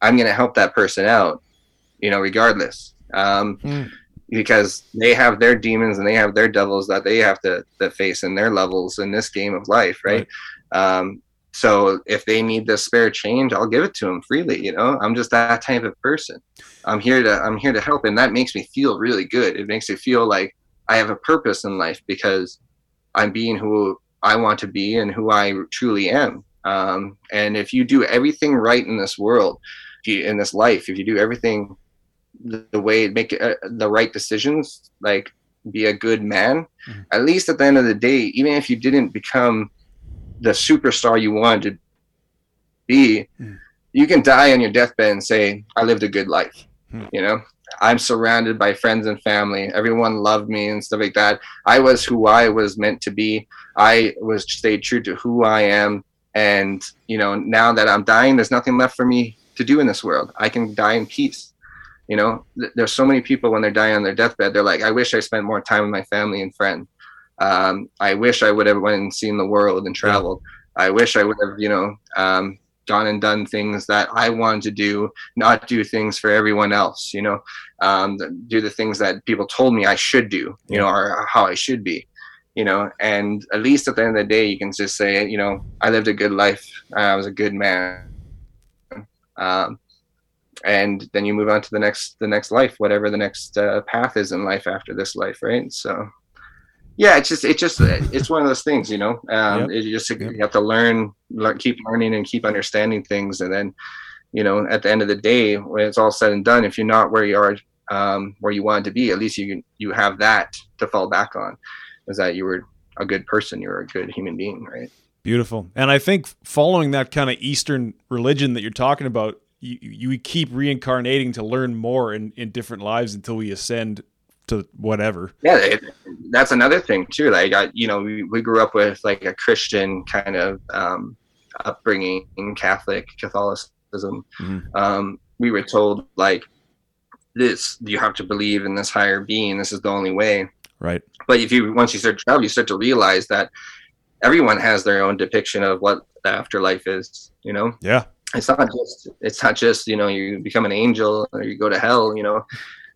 I'm gonna help that person out, you know, regardless. Um, mm. Because they have their demons and they have their devils that they have to, to face in their levels in this game of life, right? right. Um, so if they need the spare change, I'll give it to them freely. You know, I'm just that type of person. I'm here to I'm here to help, and that makes me feel really good. It makes me feel like I have a purpose in life because I'm being who I want to be and who I truly am. Um, and if you do everything right in this world, you, in this life, if you do everything the, the way make uh, the right decisions, like be a good man, mm-hmm. at least at the end of the day, even if you didn't become the superstar you wanted to be, mm. you can die on your deathbed and say, I lived a good life. Mm. You know, I'm surrounded by friends and family. Everyone loved me and stuff like that. I was who I was meant to be. I was stayed true to who I am. And, you know, now that I'm dying, there's nothing left for me to do in this world. I can die in peace. You know, th- there's so many people when they're dying on their deathbed, they're like, I wish I spent more time with my family and friends. Um, I wish I would have went and seen the world and traveled. Yeah. I wish I would have, you know, um, gone and done things that I wanted to do, not do things for everyone else, you know, um, do the things that people told me I should do, you know, or how I should be, you know, and at least at the end of the day, you can just say, you know, I lived a good life. I was a good man. Um, and then you move on to the next, the next life, whatever the next uh, path is in life after this life. Right. So, yeah it's just it's just it's one of those things you know um yep. you just yep. you have to learn, learn keep learning and keep understanding things and then you know at the end of the day when it's all said and done if you're not where you are um, where you wanted to be at least you you have that to fall back on is that you were a good person you're a good human being right beautiful and i think following that kind of eastern religion that you're talking about you, you keep reincarnating to learn more in, in different lives until we ascend to whatever. Yeah, it, that's another thing too. Like I, you know, we, we grew up with like a Christian kind of um, upbringing, Catholic Catholicism. Mm-hmm. Um, we were told like this, you have to believe in this higher being. This is the only way. Right. But if you once you start to travel, you start to realize that everyone has their own depiction of what the afterlife is. You know. Yeah. it's not just it's not just you know you become an angel or you go to hell you know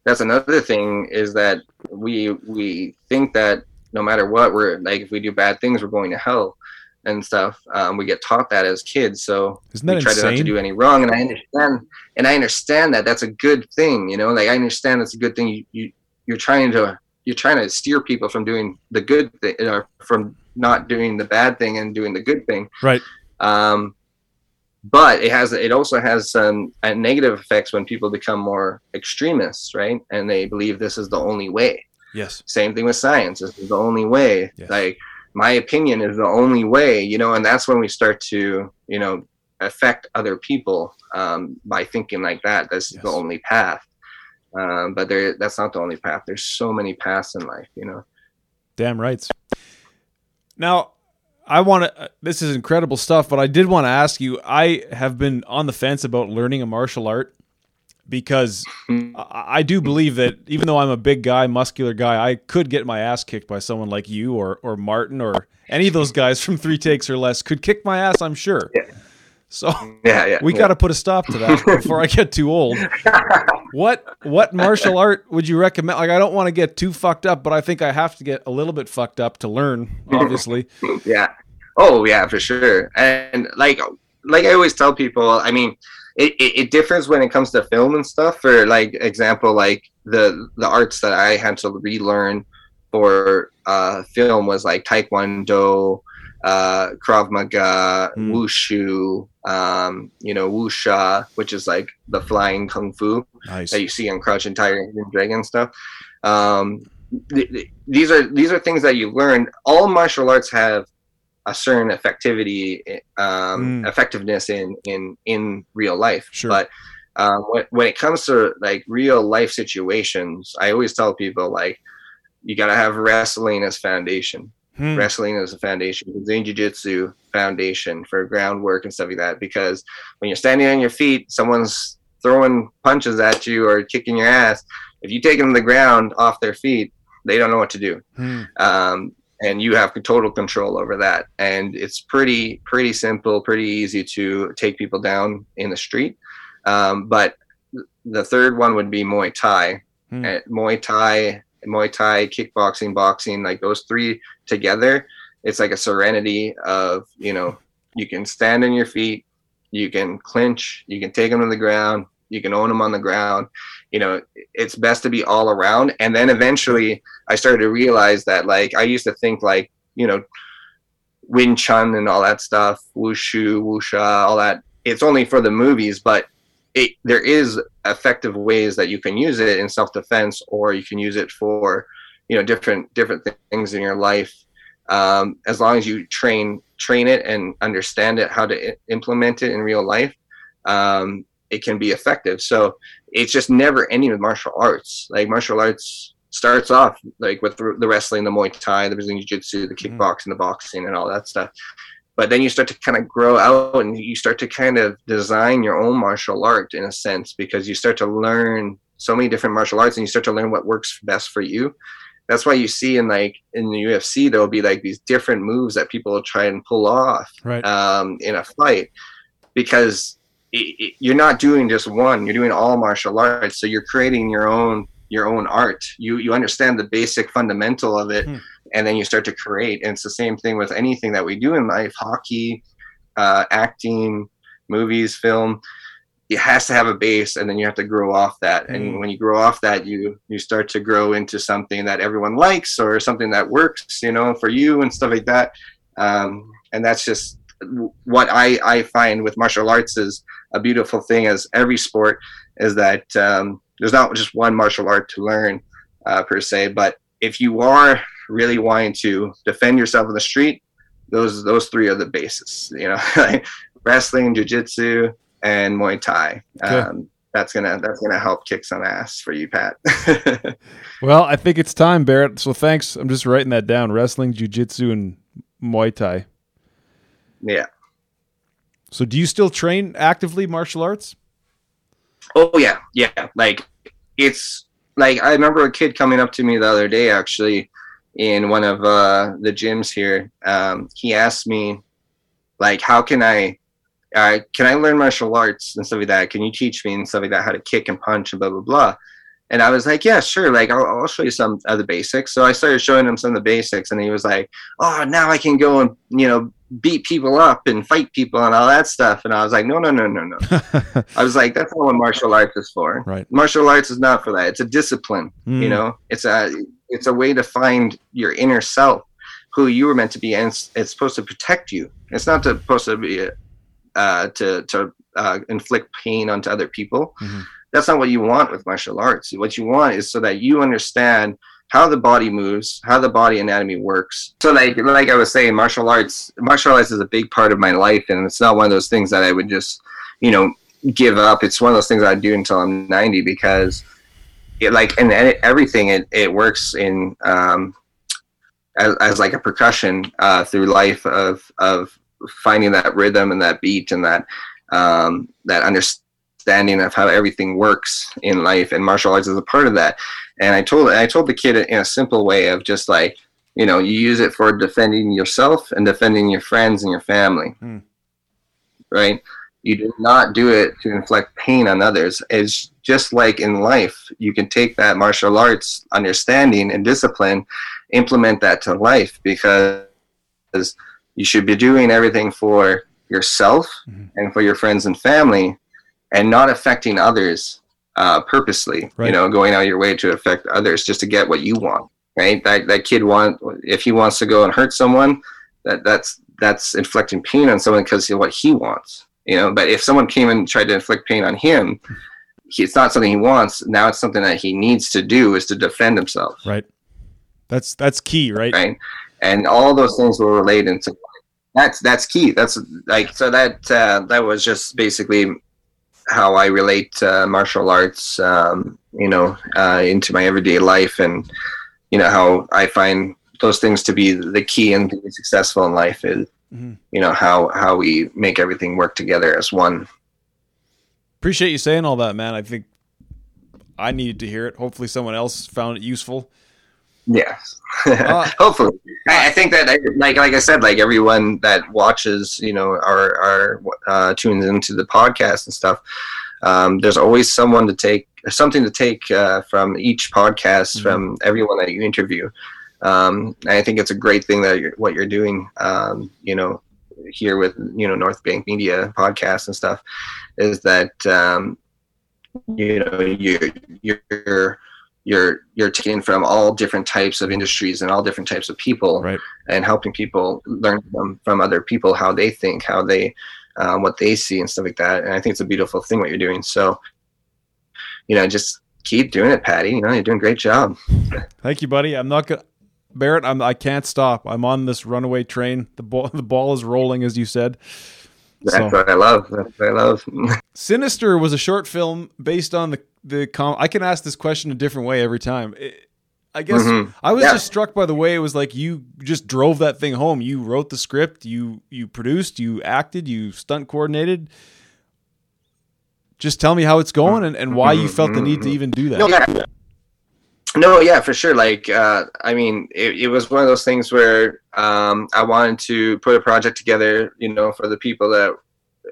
that's another thing is that we we think that no matter what we're like if we do bad things we're going to hell and stuff. Um, we get taught that as kids so Isn't that we try to not to do any wrong. And i understand and i understand that that's a good thing you know? Like i understand that's a good thing. You, you you're trying to you're trying to steer people from doing the good thing or from not doing the bad thing and doing the good thing. Right. um, but it has it also has some uh, negative effects when people become more extremists right and they believe this is the only way Yes. same thing with science this is the only way Yes. like my opinion is the only way you know and that's when we start to you know affect other people um, by thinking like that that's Yes. the only path um, but there that's not the only path there's so many paths in life you know Damn rights. Now, I want to. Uh, this is incredible stuff, but I did want to ask you. I have been on the fence about learning a martial art because hmm. I, I do believe that even though I'm a big guy, muscular guy, I could get my ass kicked by someone like you or or Martin or any of those guys from three takes or less could kick my ass. I'm sure. Yeah. So yeah yeah we yeah. got to put a stop to that [laughs] before I get too old. [laughs] What what martial art would you recommend? Like I don't want to get too fucked up, but I think I have to get a little bit fucked up to learn. [laughs] Obviously, yeah oh yeah for sure and like like i always tell people i mean it, it, it differs when it comes to film and stuff for like example like the the arts that i had to relearn for uh film was like taekwondo uh krav maga Hmm. wushu um you know wuxia which is like the flying kung fu nice. that you see on Crouching Tiger and Dragon stuff. Um, th- th- these are these are things that you learn. All martial arts have a certain effectivity, um, Mm. effectiveness in in in real life. Sure. But um, when when it comes to like real life situations, I always tell people like you got to have wrestling as foundation Hmm. wrestling as a foundation, Brazilian Jiu-Jitsu foundation for groundwork and stuff like that. Because when you're standing on your feet, someone's throwing punches at you or kicking your ass. If you take them to the ground off their feet, they don't know what to do, Hmm. um, and you have total control over that. And it's pretty pretty simple, pretty easy to take people down in the street. Um, but the third one would be Muay Thai. Hmm. Muay Thai, Muay Thai, kickboxing, boxing, like those three together, it's like a serenity of, you know, you can stand on your feet, you can clinch, you can take them to the ground, you can own them on the ground. You know, it's best to be all around. And then eventually I started to realize that, like, I used to think, like, you know, Wing Chun and all that stuff, Wushu, Wuxia, all that. It's only for the movies, but it, there is effective ways that you can use it in self-defense, or you can use it for, you know, different different things in your life. Um, as long as you train train it and understand it, how to I- implement it in real life, um, it can be effective. So it's just never ending with martial arts. Like martial arts starts off like with the wrestling, the Muay Thai, the Brazilian Jiu-Jitsu, the Mhm. kickboxing, the boxing, and all that stuff. But then you start to kind of grow out and you start to kind of design your own martial art in a sense because you start to learn so many different martial arts and you start to learn what works best for you. That's why you see in like in the UFC there'll be like these different moves that people will try and pull off Right. um, in a fight because it, it, you're not doing just one you're doing all martial arts so you're creating your own your own art you you understand the basic fundamental of it Hmm. and then you start to create and it's the same thing with anything that we do in life hockey uh, acting movies film it has to have a base and then you have to grow off that and Hmm. when you grow off that you you start to grow into something that everyone likes or something that works you know for you and stuff like that um, and that's just what I, I find with martial arts is a beautiful thing as every sport is that um, there's not just one martial art to learn uh, per se but if you are really wanting to defend yourself in the street those those three are the bases you know [laughs] like wrestling jiu-jitsu and muay thai um, that's gonna that's gonna help kick some ass for you pat [laughs] Well, I think it's time, Barret. So thanks. I'm just writing that down: wrestling, jujitsu, and Muay Thai. yeah So, do you still train actively martial arts? Oh yeah, yeah. Like it's like I remember a kid coming up to me the other day actually in one of uh, the gyms here. Um, he asked me like, how can I uh, can I learn martial arts and stuff like that? Can you teach me and stuff like that how to kick and punch and blah blah blah? And I was like, yeah, sure. Like, I'll, I'll show you some of the basics. So I started showing him some of the basics, and he was like, oh, now I can go and you know beat people up and fight people and all that stuff. And I was like, no, no, no, no, no. [laughs] I was like, that's not what martial arts is for. Right. Martial arts is not for that. It's a discipline. Mm. You know, it's a it's a way to find your inner self, who you were meant to be, and it's, it's supposed to protect you. It's not to, supposed to be uh, to to uh, inflict pain onto other people. Mm-hmm. That's not what you want with martial arts. What you want is so that you understand how the body moves, how the body anatomy works. So like like I was saying, martial arts martial arts is a big part of my life and it's not one of those things that I would just, you know, give up. It's one of those things I do until I'm 90 because it like and everything it, it works in um as, as like a percussion uh through life of of finding that rhythm and that beat and that um that understanding of how everything works in life and martial arts is a part of that and I told I told the kid in a simple way of just like, you know, you use it for defending yourself and defending your friends and your family. Mm. Right? You do not do it to inflict pain on others. It's just like in life, you can take that martial arts understanding and discipline, implement that to life because you should be doing everything for yourself mm-hmm. and for your friends and family and not affecting others uh, purposely, right. you know, going out of your way to affect others just to get what you want, right? That, that kid want, if he wants to go and hurt someone, that that's, that's inflicting pain on someone because of what he wants, you know, but if someone came and tried to inflict pain on him, he, it's not something he wants. Now it's something that he needs to do is to defend himself. Right. That's, that's key, right? Right. And all those things will relate into that's, that's key. That's like, so that, uh, that was just basically how I relate uh, martial arts, um, you know, uh, into my everyday life, and you know how I find those things to be the key and being successful in life is, mm-hmm. you know, how how we make everything work together as one. Appreciate you saying all that, man. I think I needed to hear it. Hopefully, someone else found it useful. Yes, uh, [laughs] hopefully. I, I, think that, like, like I said, like everyone that watches, you know, our our uh, tunes into the podcast and stuff. Um, there's always someone to take something to take uh, from each podcast mm-hmm. from everyone that you interview. Um, I think it's a great thing that you're, what you're doing. Um, you know, here with you know North Bank Media podcast and stuff, is that um, you know you you're you're you're taking from all different types of industries and all different types of people right. and helping people learn from, from other people how they think how they um, what they see and stuff like that and i think it's a beautiful thing what you're doing so you know just keep doing it patty you know you're doing a great job thank you buddy i'm not gonna barret I'm, i can't stop i'm on this runaway train the ball the ball is rolling as you said that's so. what I love. That's what I love. [laughs] Sinister was a short film based on the the com. I can ask this question a different way every time. It, I guess mm-hmm. I was yeah. just struck by the way it was like you just drove that thing home. You wrote the script, you you produced, you acted, you stunt coordinated. Just tell me how it's going and, and why you felt the need to mm-hmm. even do that. No, yeah. No, yeah, for sure. Like, uh, I mean, it, it, was one of those things where um, I wanted to put a project together, you know, for the people that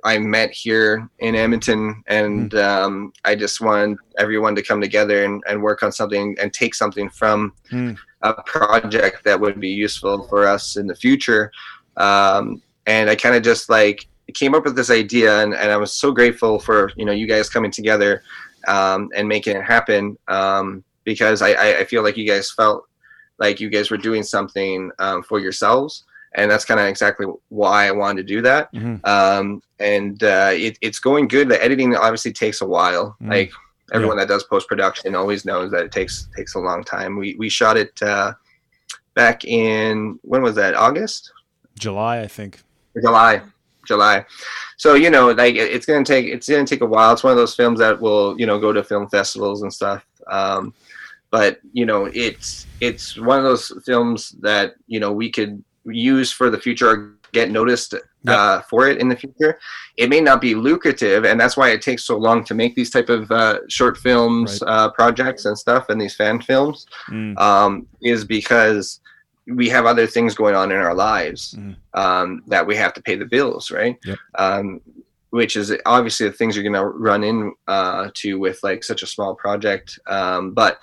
I met here in Edmonton, and mm. um, I just wanted everyone to come together and, and work on something and take something from mm. a project that would be useful for us in the future. Um, and I kind of just like came up with this idea, and, and I was so grateful for you know you guys coming together um, and making it happen um, because I, I feel like you guys felt like you guys were doing something um, for yourselves and that's kind of exactly why I wanted to do that. Mm-hmm. Um, and uh, it, it's going good. The editing obviously takes a while. Mm-hmm. Like everyone yeah. that does post production always knows that it takes takes a long time. We we shot it uh, back in when was that? August, July, I think. July, July. So you know, like it's gonna take it's gonna take a while. It's one of those films that will you know go to film festivals and stuff. Um, but you know, it's it's one of those films that you know we could use for the future or get noticed uh, for it in the future. It may not be lucrative, and that's why it takes so long to make these type of uh, short films, right. uh, projects, and stuff, and these fan films. Mm. Um, is because we have other things going on in our lives mm. um, that we have to pay the bills, right? Yep. Um, which is obviously the things you're going to run in uh, to with like such a small project. Um, but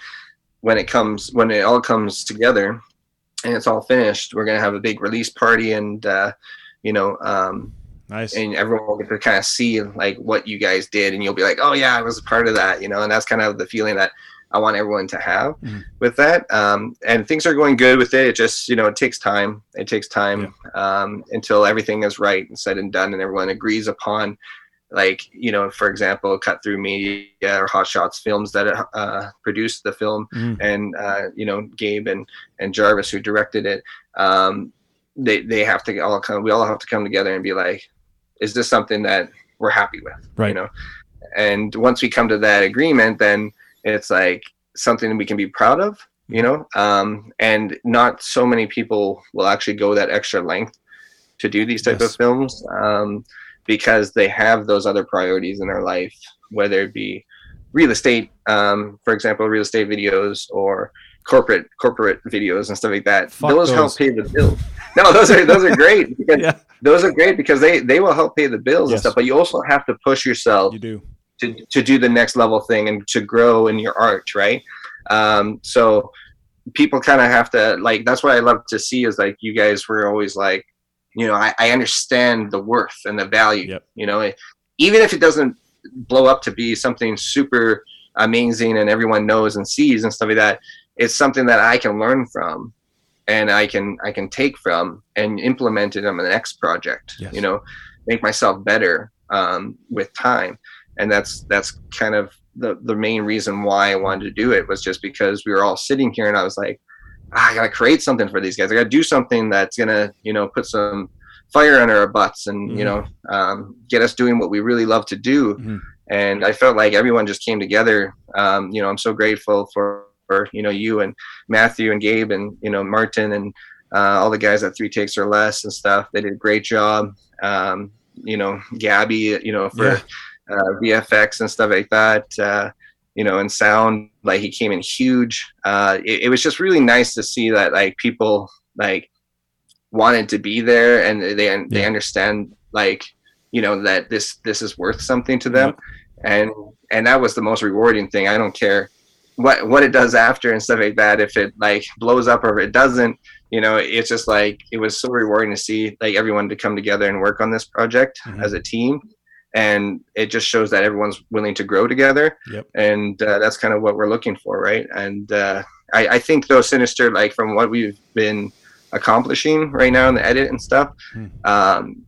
when it comes, when it all comes together and it's all finished, we're going to have a big release party and, uh, you know, um, nice. And everyone will get to kind of see like what you guys did, and you'll be like, "Oh yeah, I was a part of that," you know. And that's kind of the feeling that I want everyone to have mm-hmm. with that. Um, and things are going good with it. It just, you know, it takes time. It takes time yeah. um, until everything is right and said and done, and everyone agrees upon, like, you know, for example, Cut Through Media or Hot Shots Films that uh, produced the film, mm-hmm. and uh, you know, Gabe and and Jarvis who directed it. Um, they they have to all come. We all have to come together and be like, is this something that we're happy with? Right. You know. And once we come to that agreement, then it's like something we can be proud of you know um, and not so many people will actually go that extra length to do these type yes. of films um, because they have those other priorities in their life whether it be real estate um, for example real estate videos or corporate corporate videos and stuff like that those, those, help pay the bills. no those are those are great [laughs] yeah. those are great because they they will help pay the bills yes. and stuff but you also have to push yourself you do to, to do the next level thing and to grow in your art right um, so people kind of have to like that's what i love to see is like you guys were always like you know i, I understand the worth and the value yep. you know even if it doesn't blow up to be something super amazing and everyone knows and sees and stuff like that it's something that i can learn from and i can i can take from and implement it on the next project yes. you know make myself better um, with time and that's that's kind of the the main reason why I wanted to do it was just because we were all sitting here and I was like, ah, I gotta create something for these guys. I gotta do something that's gonna you know put some fire under our butts and mm-hmm. you know um, get us doing what we really love to do. Mm-hmm. And I felt like everyone just came together. Um, you know, I'm so grateful for, for you know you and Matthew and Gabe and you know Martin and uh, all the guys at Three Takes or Less and stuff. They did a great job. Um, you know, Gabby, you know, for yeah uh, VFX and stuff like that. Uh, you know, and sound like he came in huge. Uh, it, it, was just really nice to see that like people like wanted to be there and they yeah. they understand like you know that this this is worth something to them, yeah. and and that was the most rewarding thing. I don't care what what it does after and stuff like that. If it like blows up or if it doesn't, you know, it's just like it was so rewarding to see like everyone to come together and work on this project mm-hmm. as a team and it just shows that everyone's willing to grow together yep. and uh, that's kind of what we're looking for right and uh, I, I, think though sinister like from what we've been accomplishing right now in the edit and stuff hmm. um,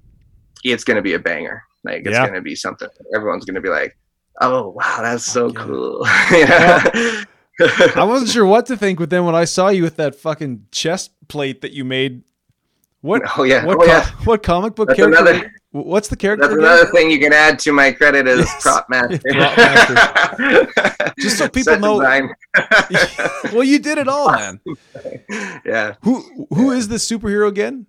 it's going to be a banger like it's yeah. going to be something everyone's going to be like oh wow that's so okay. cool [laughs] yeah. I wasn't sure what to think, but then when I saw you with that fucking chest plate that you made, what? Oh yeah, what, oh, yeah. what comic book That's character? Another, What's the character? That's again? another thing you can add to my credit as yes. prop master. [laughs] prop master. [laughs] Just so people Set know. [laughs] well, you did it all, man. yeah. Who who is the superhero again?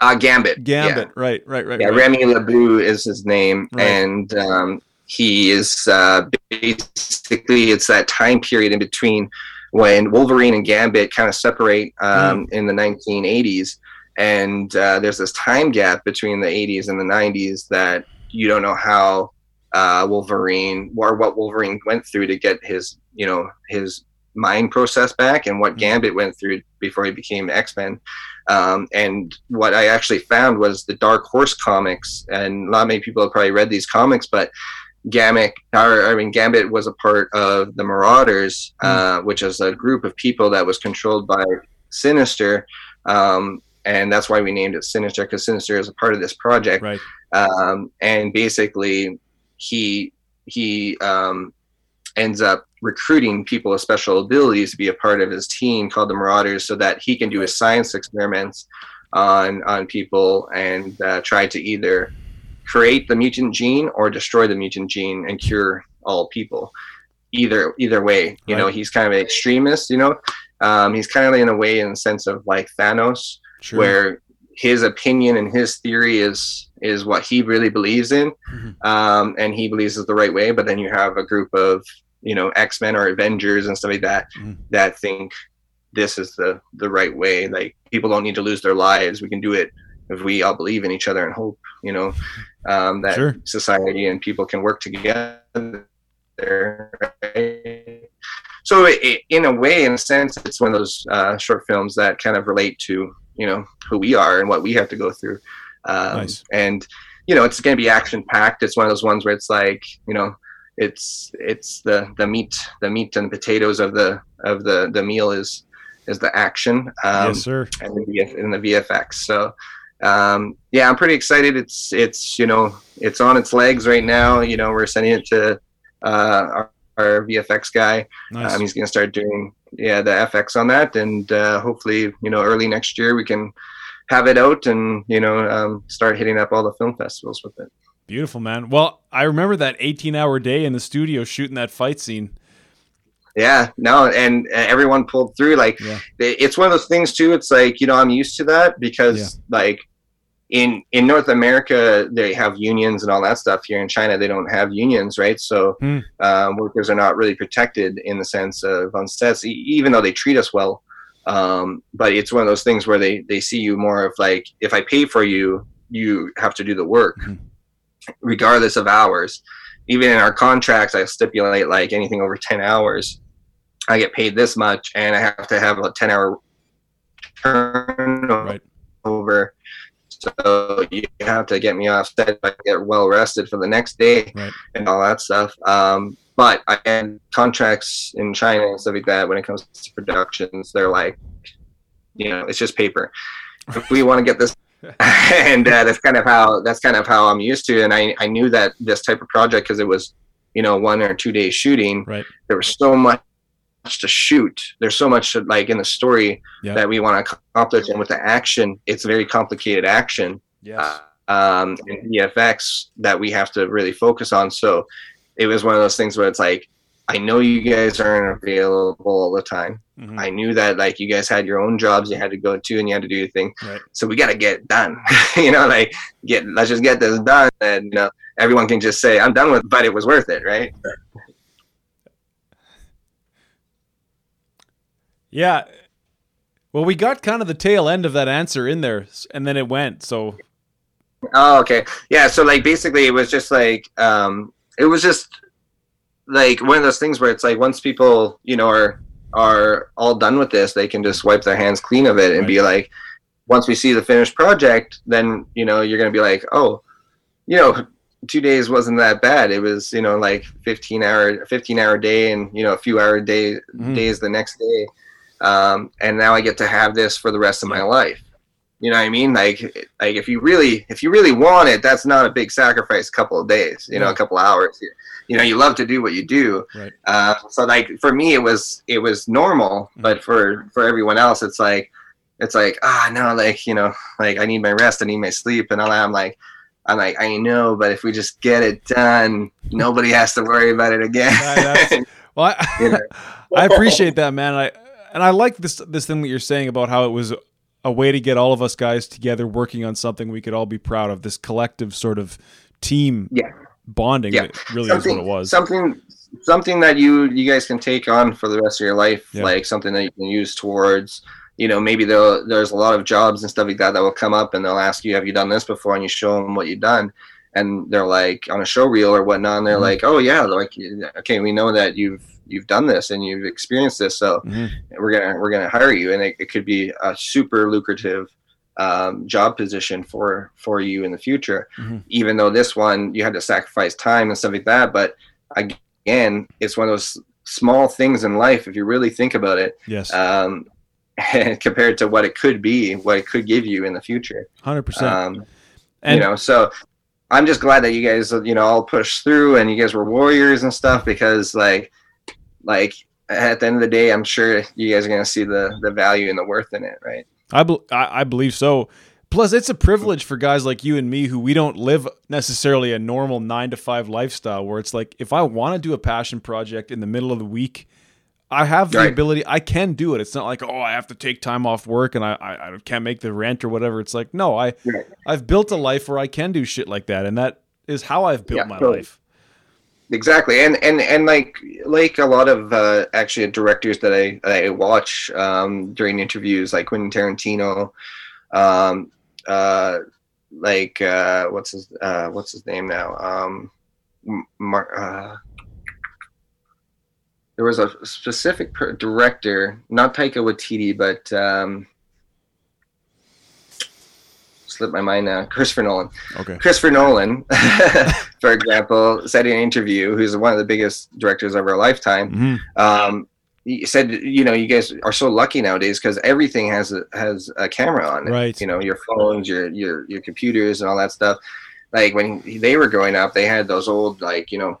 Uh, Gambit. Gambit. Yeah. Right. Right. Right. Yeah. Right. Remy LeBeau is his name, right. and um, he is uh, basically it's that time period in between when Wolverine and Gambit kind of separate um, mm. in the 1980s and uh, there's this time gap between the 80s and the 90s that you don't know how uh, Wolverine or what Wolverine went through to get his you know his mind process back and what mm-hmm. Gambit went through before he became X Men. Um, and what I actually found was the Dark Horse comics, and not many people have probably read these comics, but Gambit, or, I mean, Gambit was a part of the Marauders, mm. uh, which is a group of people that was controlled by Sinister, um, and that's why we named it Sinister because Sinister is a part of this project. Right. Um, and basically, he he um, ends up recruiting people with special abilities to be a part of his team called the Marauders, so that he can do his science experiments on on people and uh, try to either create the mutant gene or destroy the mutant gene and cure all people. Either either way, you right. know, he's kind of an extremist. You know, um, he's kind of in a way in the sense of like Thanos, sure. where his opinion and his theory is is what he really believes in, mm-hmm. um, and he believes is the right way. But then you have a group of you know X Men or Avengers and stuff like that mm-hmm. that think this is the the right way. Like people don't need to lose their lives; we can do it if we all believe in each other and hope, you know, um, that Sure. society and people can work together. Right? So, i in a way, in a sense, it's one of those uh, short films that kind of relate to you know who we are and what we have to go through. Um, Nice. And you know, it's going to be action packed. It's one of those ones where it's like you know, it's it's the the meat the meat and potatoes of the of the the meal is is the action. Um, yes, sir. and the, VF, and the VFX. So um, yeah, I'm pretty excited. It's it's you know it's on its legs right now. You know we're sending it to uh, our, our VFX guy. Nice. Um, he's going to start doing yeah the FX on that, and uh, hopefully you know early next year we can have it out and you know um, start hitting up all the film festivals with it. Beautiful, man. Well, I remember that 18 hour day in the studio shooting that fight scene. Yeah, no, and uh, everyone pulled through. Like, Yeah. it- it's one of those things too. It's like you know, I'm used to that because like in in North America they have unions and all that stuff. Here in China, they don't have unions, right? So um, workers are not really protected in the sense of on sets, e- even though they treat us well. Um, but it's one of those things where they they see you more of like, if I pay for you, you have to do the work, Mhm. regardless of hours. Even in our contracts, I stipulate like anything over ten hours. I get paid this much, and I have to have a ten hour turnover. Right. So you have to get me off set I get well rested for the next day Right. and all that stuff. Um, but I had contracts in China and stuff like that. When it comes to productions, they're like, you know, it's just paper. If we want to get this, [laughs] and uh, that's kind of how that's kind of how I'm used to. And I I knew that this type of project because it was, you know, one or two days shooting. Right. There was so much to shoot. There's so much like in the story Yeah. that we want to accomplish, and with the action, it's very complicated action Yes. um, and VFX that we have to really focus on. So it was one of those things where it's like, I know you guys aren't available all the time. Mhm. I knew that like you guys had your own jobs you had to go to and you had to do your thing. Right. So we got to get it done. [laughs] you know, like get let's just get this done, and you know everyone can just say I'm done with, it, but it was worth it, right? Yeah. Well, we got kind of the tail end of that answer in there, and then it went. So Oh, okay. Yeah. So like basically, it was just like um, it was just like one of those things where it's like once people you know are are all done with this, they can just wipe their hands clean of it and be like, once we see the finished project, then you know you're gonna be like, oh, you know, two days wasn't that bad. It was you know like 15 hour 15 hour day and you know a few hour day Mhm. days the next day, um, and now I get to have this for the rest of my life. You know what I mean? Like, like if you really, if you really want it, that's not a big sacrifice. A couple of days, you know, a couple of hours. You, know, you love to do what you do. Right. Uh, so like for me, it was it was normal, Mm-hmm. but for for everyone else, it's like it's like ah no, like you know, like I need my rest, I need my sleep, and all that. I'm like. I'm like, I know, but if we just get it done, nobody has to worry about it again. That's- [laughs] well, I, You know. [laughs] I appreciate that, man. I and I like this this thing that you're saying about how it was a way to get all of us guys together working on something we could all be proud of. This collective sort of team Yeah. bonding. Yeah. Really is what it was. Something something that you you guys can take on for the rest of your life, Yeah. like something that you can use towards. You know, maybe there's a lot of jobs and stuff like that that will come up, and they'll ask you, "Have you done this before?" And you show them what you've done, and they're like on a show reel or whatnot. And they're Mhm. like, "Oh yeah, like okay, we know that you've you've done this and you've experienced this, so Mhm. we're gonna we're gonna hire you." And it, it could be a super lucrative um, job position for for you in the future Mhm. even though this one you had to sacrifice time and stuff like that but again it's one of those small things in life if you really think about it Yes, um, [laughs] compared to what it could be what it could give you in the future hundred percent. um, And you know so i'm just glad that you guys you know all pushed through and you guys were warriors and stuff because like like at the end of the day i'm sure you guys are going to see the the value and the worth in it right I, bel I I believe so. Plus, it's a privilege for guys like you and me who we don't live necessarily a normal nine to five lifestyle. Where it's like, if I want to do a passion project in the middle of the week, I have the Right. ability. I can do it. It's not like, oh, I have to take time off work and I, I, I can't make the rent or whatever. It's like, no, I Right. I've built a life where I can do shit like that, and that is how I've built Yeah, my totally. life. Exactly and and and like like a lot of uh actually directors that i i watch um during interviews like quentin tarantino um uh, like uh, what's his uh, what's his name now? Um, uh, there was a specific per- director, not Taika Waititi, but um, slipped my mind now. Christopher Nolan. Okay. Christopher Nolan, [laughs] for example, said in an interview, who's one of the biggest directors of our lifetime, Mhm. um, he said, you know, you guys are so lucky nowadays because everything has a, has a camera on it. Right. You know, your phones, your your your computers, and all that stuff. Like when they were growing up, they had those old like you know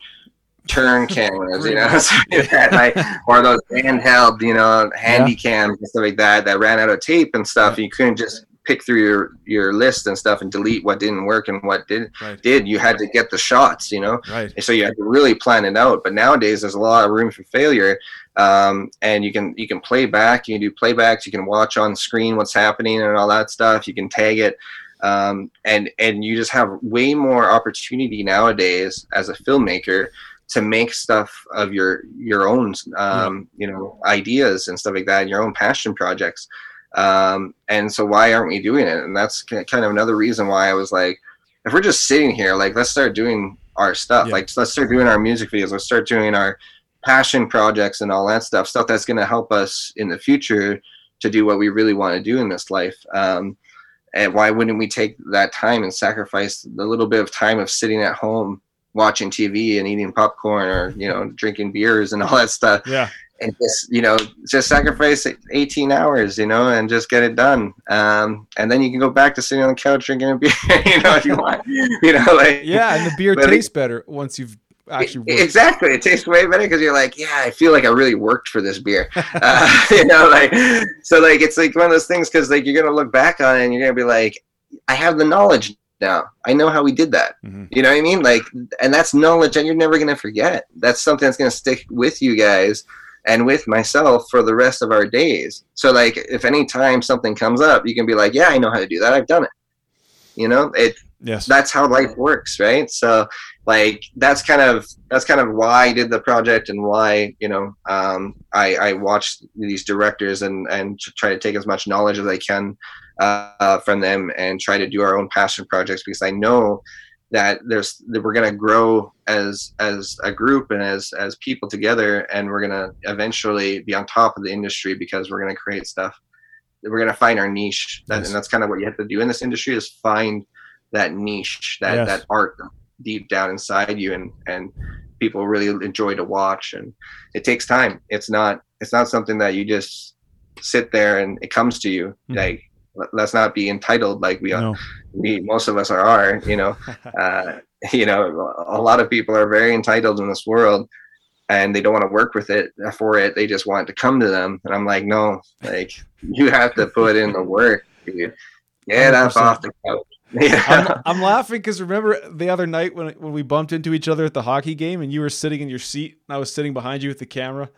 turn [laughs] cameras, you know, [laughs] that, like, or those handheld, you know, handy cams and stuff like that that ran out of tape and stuff. You couldn't just pick through your your list and stuff and delete what didn't work and what did Right. did. You had to get the shots, you know. Right. And so you have to really plan it out. But nowadays, there's a lot of room for failure, um, and you can you can play back. You can do playbacks. You can watch on screen what's happening and all that stuff. You can tag it, um, and and you just have way more opportunity nowadays as a filmmaker to make stuff of your your own um, you know ideas and stuff like that, your own passion projects. Um, and so why aren't we doing it? And that's kind of another reason why I was like, if we're just sitting here, like let's start doing our stuff. Yeah. Like let's start doing our music videos. Let's start doing our passion projects and all that stuff. Stuff that's going to help us in the future to do what we really want to do in this life. Um, and why wouldn't we take that time and sacrifice the little bit of time of sitting at home watching TV and eating popcorn or you know drinking beers and all that stuff Yeah. And just you know just sacrifice 18 hours you know and just get it done. Um, and then you can go back to sitting on the couch drinking a beer [laughs] you know if you want you know like Yeah, and the beer But it- tastes better once you've actually worked. exactly it tastes way better because you're like yeah i feel like i really worked for this beer. [laughs] Uh, [laughs] you know like so like it's like one of those things because like you're gonna look back on it and you're gonna be like i have the knowledge now. I know how we did that. Mhm. you know what i mean? Like and that's knowledge that you're never gonna forget. That's something that's gonna stick with you guys and with myself for the rest of our days. So like if any time something comes up you can be like yeah i know how to do that. I've done it. You know it Yes. that's how life works right? So like that's kind of that's kind of why i did the project and why you know um, i i watched these directors and and try to take as much knowledge as i can uh, from them and try to do our own passion projects because i know that there's that we're going to grow as as a group and as as people together and we're going to eventually be on top of the industry because we're going to create stuff we're going to find our niche that, Yes. and that's kind of what you have to do in this industry is find that niche that Yes. that art deep down inside you and and people really enjoy to watch and it takes time it's not it's not something that you just sit there and it comes to you Mhm. like let's not be entitled like we are. No. we most of us are, are you know. [laughs] Uh, you know a lot of people are very entitled in this world and they don't want to work with it for it. They just want it to come to them. And i'm like no like you have to put in the work dude. Get up 100%. off the couch. [laughs] Yeah. I'm, I'm laughing because remember the other night when when we bumped into each other at the hockey game and you were sitting in your seat and I was sitting behind you with the camera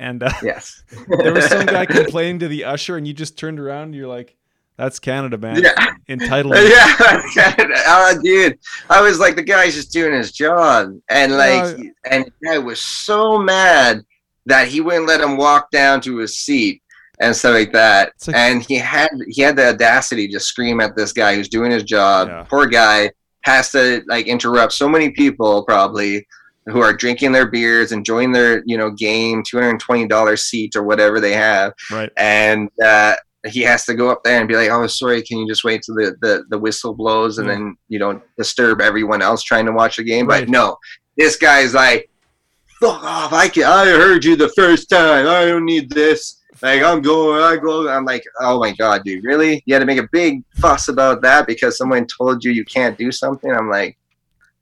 and uh, yes. [laughs] there was some guy complaining to the usher and you just turned around and you're like, "That's Canada, man. yeah Entitlement." [laughs] yeah, oh, dude. I was like, the guy's just doing his job, and like, Yeah. and I was so mad that he wouldn't let him walk down to his seat and stuff like that. Like- and he had he had the audacity to scream at this guy who's doing his job. Yeah. Poor guy has to like interrupt so many people probably who are drinking their beers, enjoying their you know game, two hundred and twenty dollars seat or whatever they have Right. and uh, he has to go up there and be like, "Oh, sorry, can you just wait till the the, the whistle blows and Yeah. then you don't disturb everyone else trying to watch the game?" Right. But no, this guy's like, "Fuck off! I can, I heard you the first time. I don't need this." Like I'm going, I go. I'm like, oh my god, dude, really? You had to make a big fuss about that because someone told you you can't do something. I'm like,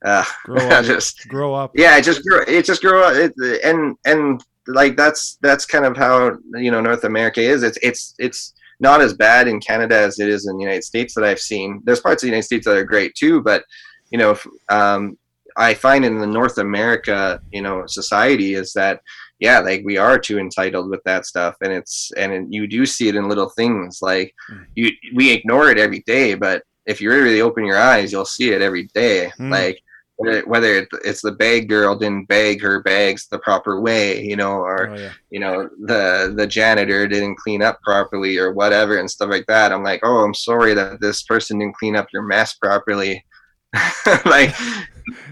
uh, Grow [laughs] up. just Grow up. yeah it just grew it just grew up it, and and like that's that's kind of how you know north america is it's it's it's not as bad in canada as it is in the united states that i've seen there's parts of the united states that are great too but you know if, um, i find in the north america you know society is that yeah like we are too entitled with that stuff and it's and you do see it in little things like Mm. you we ignore it every day but if you really open your eyes you'll see it every day Mm. like whether it's the bag girl didn't bag her bags the proper way, you know, or Oh, yeah. you know the the janitor didn't clean up properly or whatever and stuff like that. I'm like, oh, I'm sorry that this person didn't clean up your mess properly. [laughs] like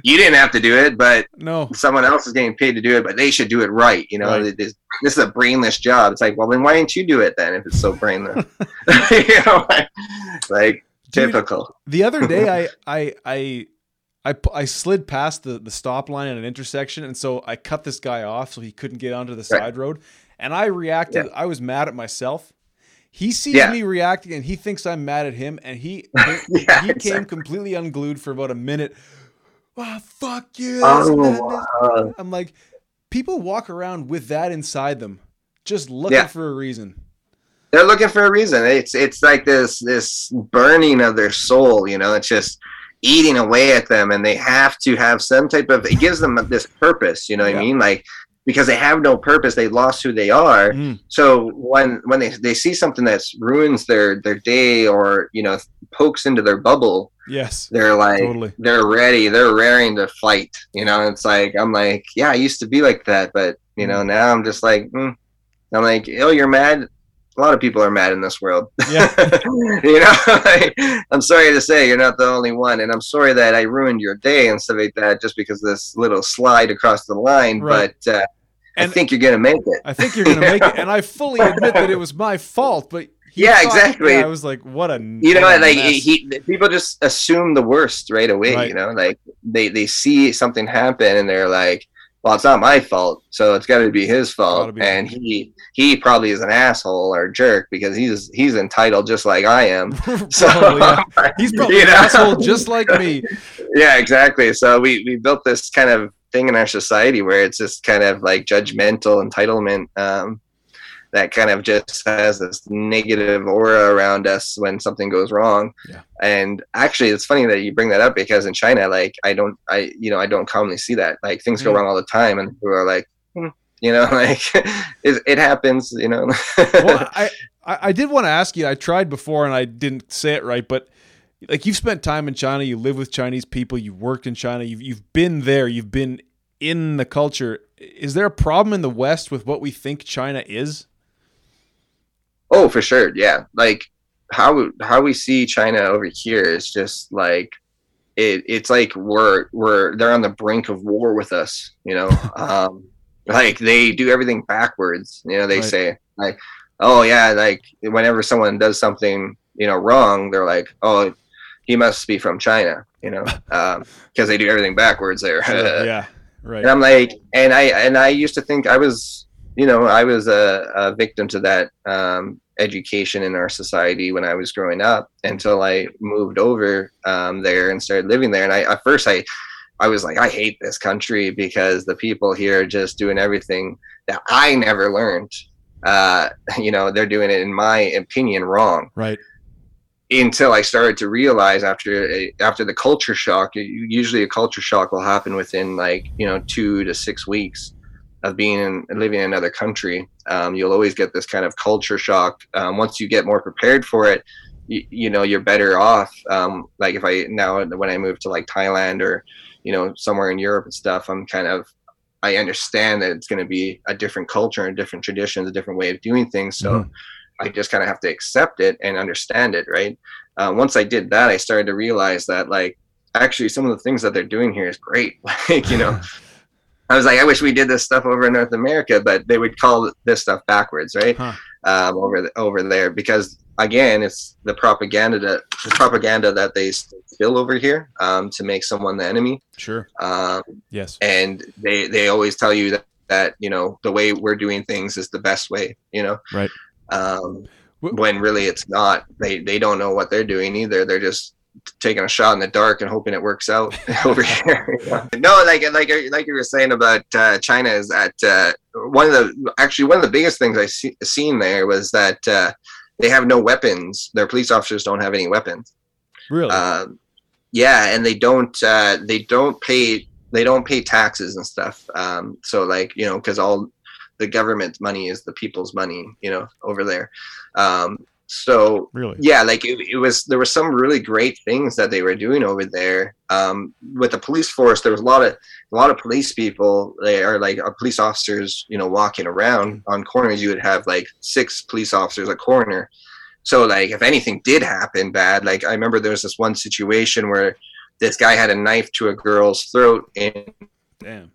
you didn't have to do it, but No. someone else is getting paid to do it, but they should do it right. You know, Right. this, this is a brainless job. It's like, well, then why didn't you do it then if it's so brainless? [laughs] you know, like, like Dude, typical. The other day, [laughs] I I I I, I slid past the the stop line at an intersection, and so I cut this guy off so he couldn't get onto the side road. And I reacted. I was mad at myself. He sees Yeah. me reacting, and he thinks I'm mad at him, and he [laughs] yeah, he came exactly. completely unglued for about a minute. Oh fuck you! Oh, and that and this." wow. I'm like, people walk around with that inside them, just looking Yeah. for a reason. they're looking for a reason. It's it's like this this burning of their soul. You know, it's just eating away at them, and they have to have some type of. It gives them this purpose. You know what Yeah. I mean? Like because they have no purpose, they lost who they are. Mm, So when when they, they see something that ruins their their day or you know pokes into their bubble, yes, they're like totally. they're ready, they're raring to fight. You know, it's like I'm like, yeah, I used to be like that, but you know now I'm just like, mm. I'm like, oh, you're mad. A lot of people are mad in this world. Yeah. [laughs] you know, [laughs] like, I'm sorry to say you're not the only one, and I'm sorry that I ruined your day and stuff like that just because of this little slide across the line. Right. But uh, I think you're gonna make it. I think you're gonna make it, and I fully [laughs] admit that it was my fault. But Yeah, thought- exactly. yeah, I was like, what a you know what like he people just assume the worst right away Right. you know like they they see something happen and they're like well it's not my fault so it's got to be his fault be. and he he probably is an asshole or jerk because he's he's entitled just like i am [laughs] so yeah. [laughs] He's probably an know? asshole just like me. [laughs] yeah exactly so we we built this kind of thing in our society where it's just kind of like judgmental entitlement um that kind of just has this negative aura around us when something goes wrong Yeah. and actually it's funny that you bring that up because in china like i don't i you know i don't commonly see that like things go Mm. wrong all the time and people are like hmm, you know [laughs] like [laughs] it, it happens you know Well, [laughs] I, I I did want to ask you. I tried before and I didn't say it right, but like you've spent time in China, you live with Chinese people, you've worked in China, you've you've been there, you've been in the culture. Is there a problem in the West with what we think China is? Oh, for sure. Yeah. Like how how we see China over here is just like it it's like we're we're they're on the brink of war with us, you know. [laughs] um like they do everything backwards. You know, they Right. say like, "Oh yeah, like whenever someone does something, you know, wrong, they're like, "Oh, he must be from China," you know, [laughs] um because they do everything backwards there. [laughs] yeah, right. And I'm like, and I and I used to think I was, you know, I was a, a victim to that um, education in our society when I was growing up until I moved over um, there and started living there. And I at first I, I was like, I hate this country because the people here are just doing everything that I never learned. Uh, [laughs] you know, they're doing it in my opinion wrong Right. until I started to realize after after the culture shock. Usually, a culture shock will happen within like you know two to six weeks of being in, living in another country. Um, you'll always get this kind of culture shock. Um, once you get more prepared for it, you, you know you're better off. Um, like if I now when I move to like Thailand or you know somewhere in Europe and stuff, I'm kind of I understand that it's going to be a different culture and different traditions, a different way of doing things. So. Mhm. I just kind of have to accept it and understand it, right? Uh, once I did that, I started to realize that, like, actually, some of the things that they're doing here is great. [laughs] like, you know, I was like, I wish we did this stuff over in North America, but they would call this stuff backwards, right? Huh. Um, over the, over there, because again, it's the propaganda that the propaganda that they spill over here um, to make someone the enemy, Sure. um, Yes. and they they always tell you that that you know the way we're doing things is the best way, you know, Right. um, when really it's not. They they don't know what they're doing either. They're just taking a shot in the dark and hoping it works out [laughs] [laughs] over here. no, like like like you were saying about uh, China is that uh, one of the actually one of the biggest things I see, seen there was that uh, they have no weapons. Their police officers don't have any weapons. Really? Um, yeah, and they don't uh, they don't pay they don't pay taxes and stuff. Um, so like you know because all the government money is the people's money, you know, over there. Um, so Really? yeah, like it, it was there were some really great things that they were doing over there. Um, with the police force, there was a lot of a lot of police people they are like uh, police officers, you know, walking around on corners. You would have like six police officers a corner. So like if anything did happen bad, like I remember there was this one situation where this guy had a knife to a girl's throat in Damn.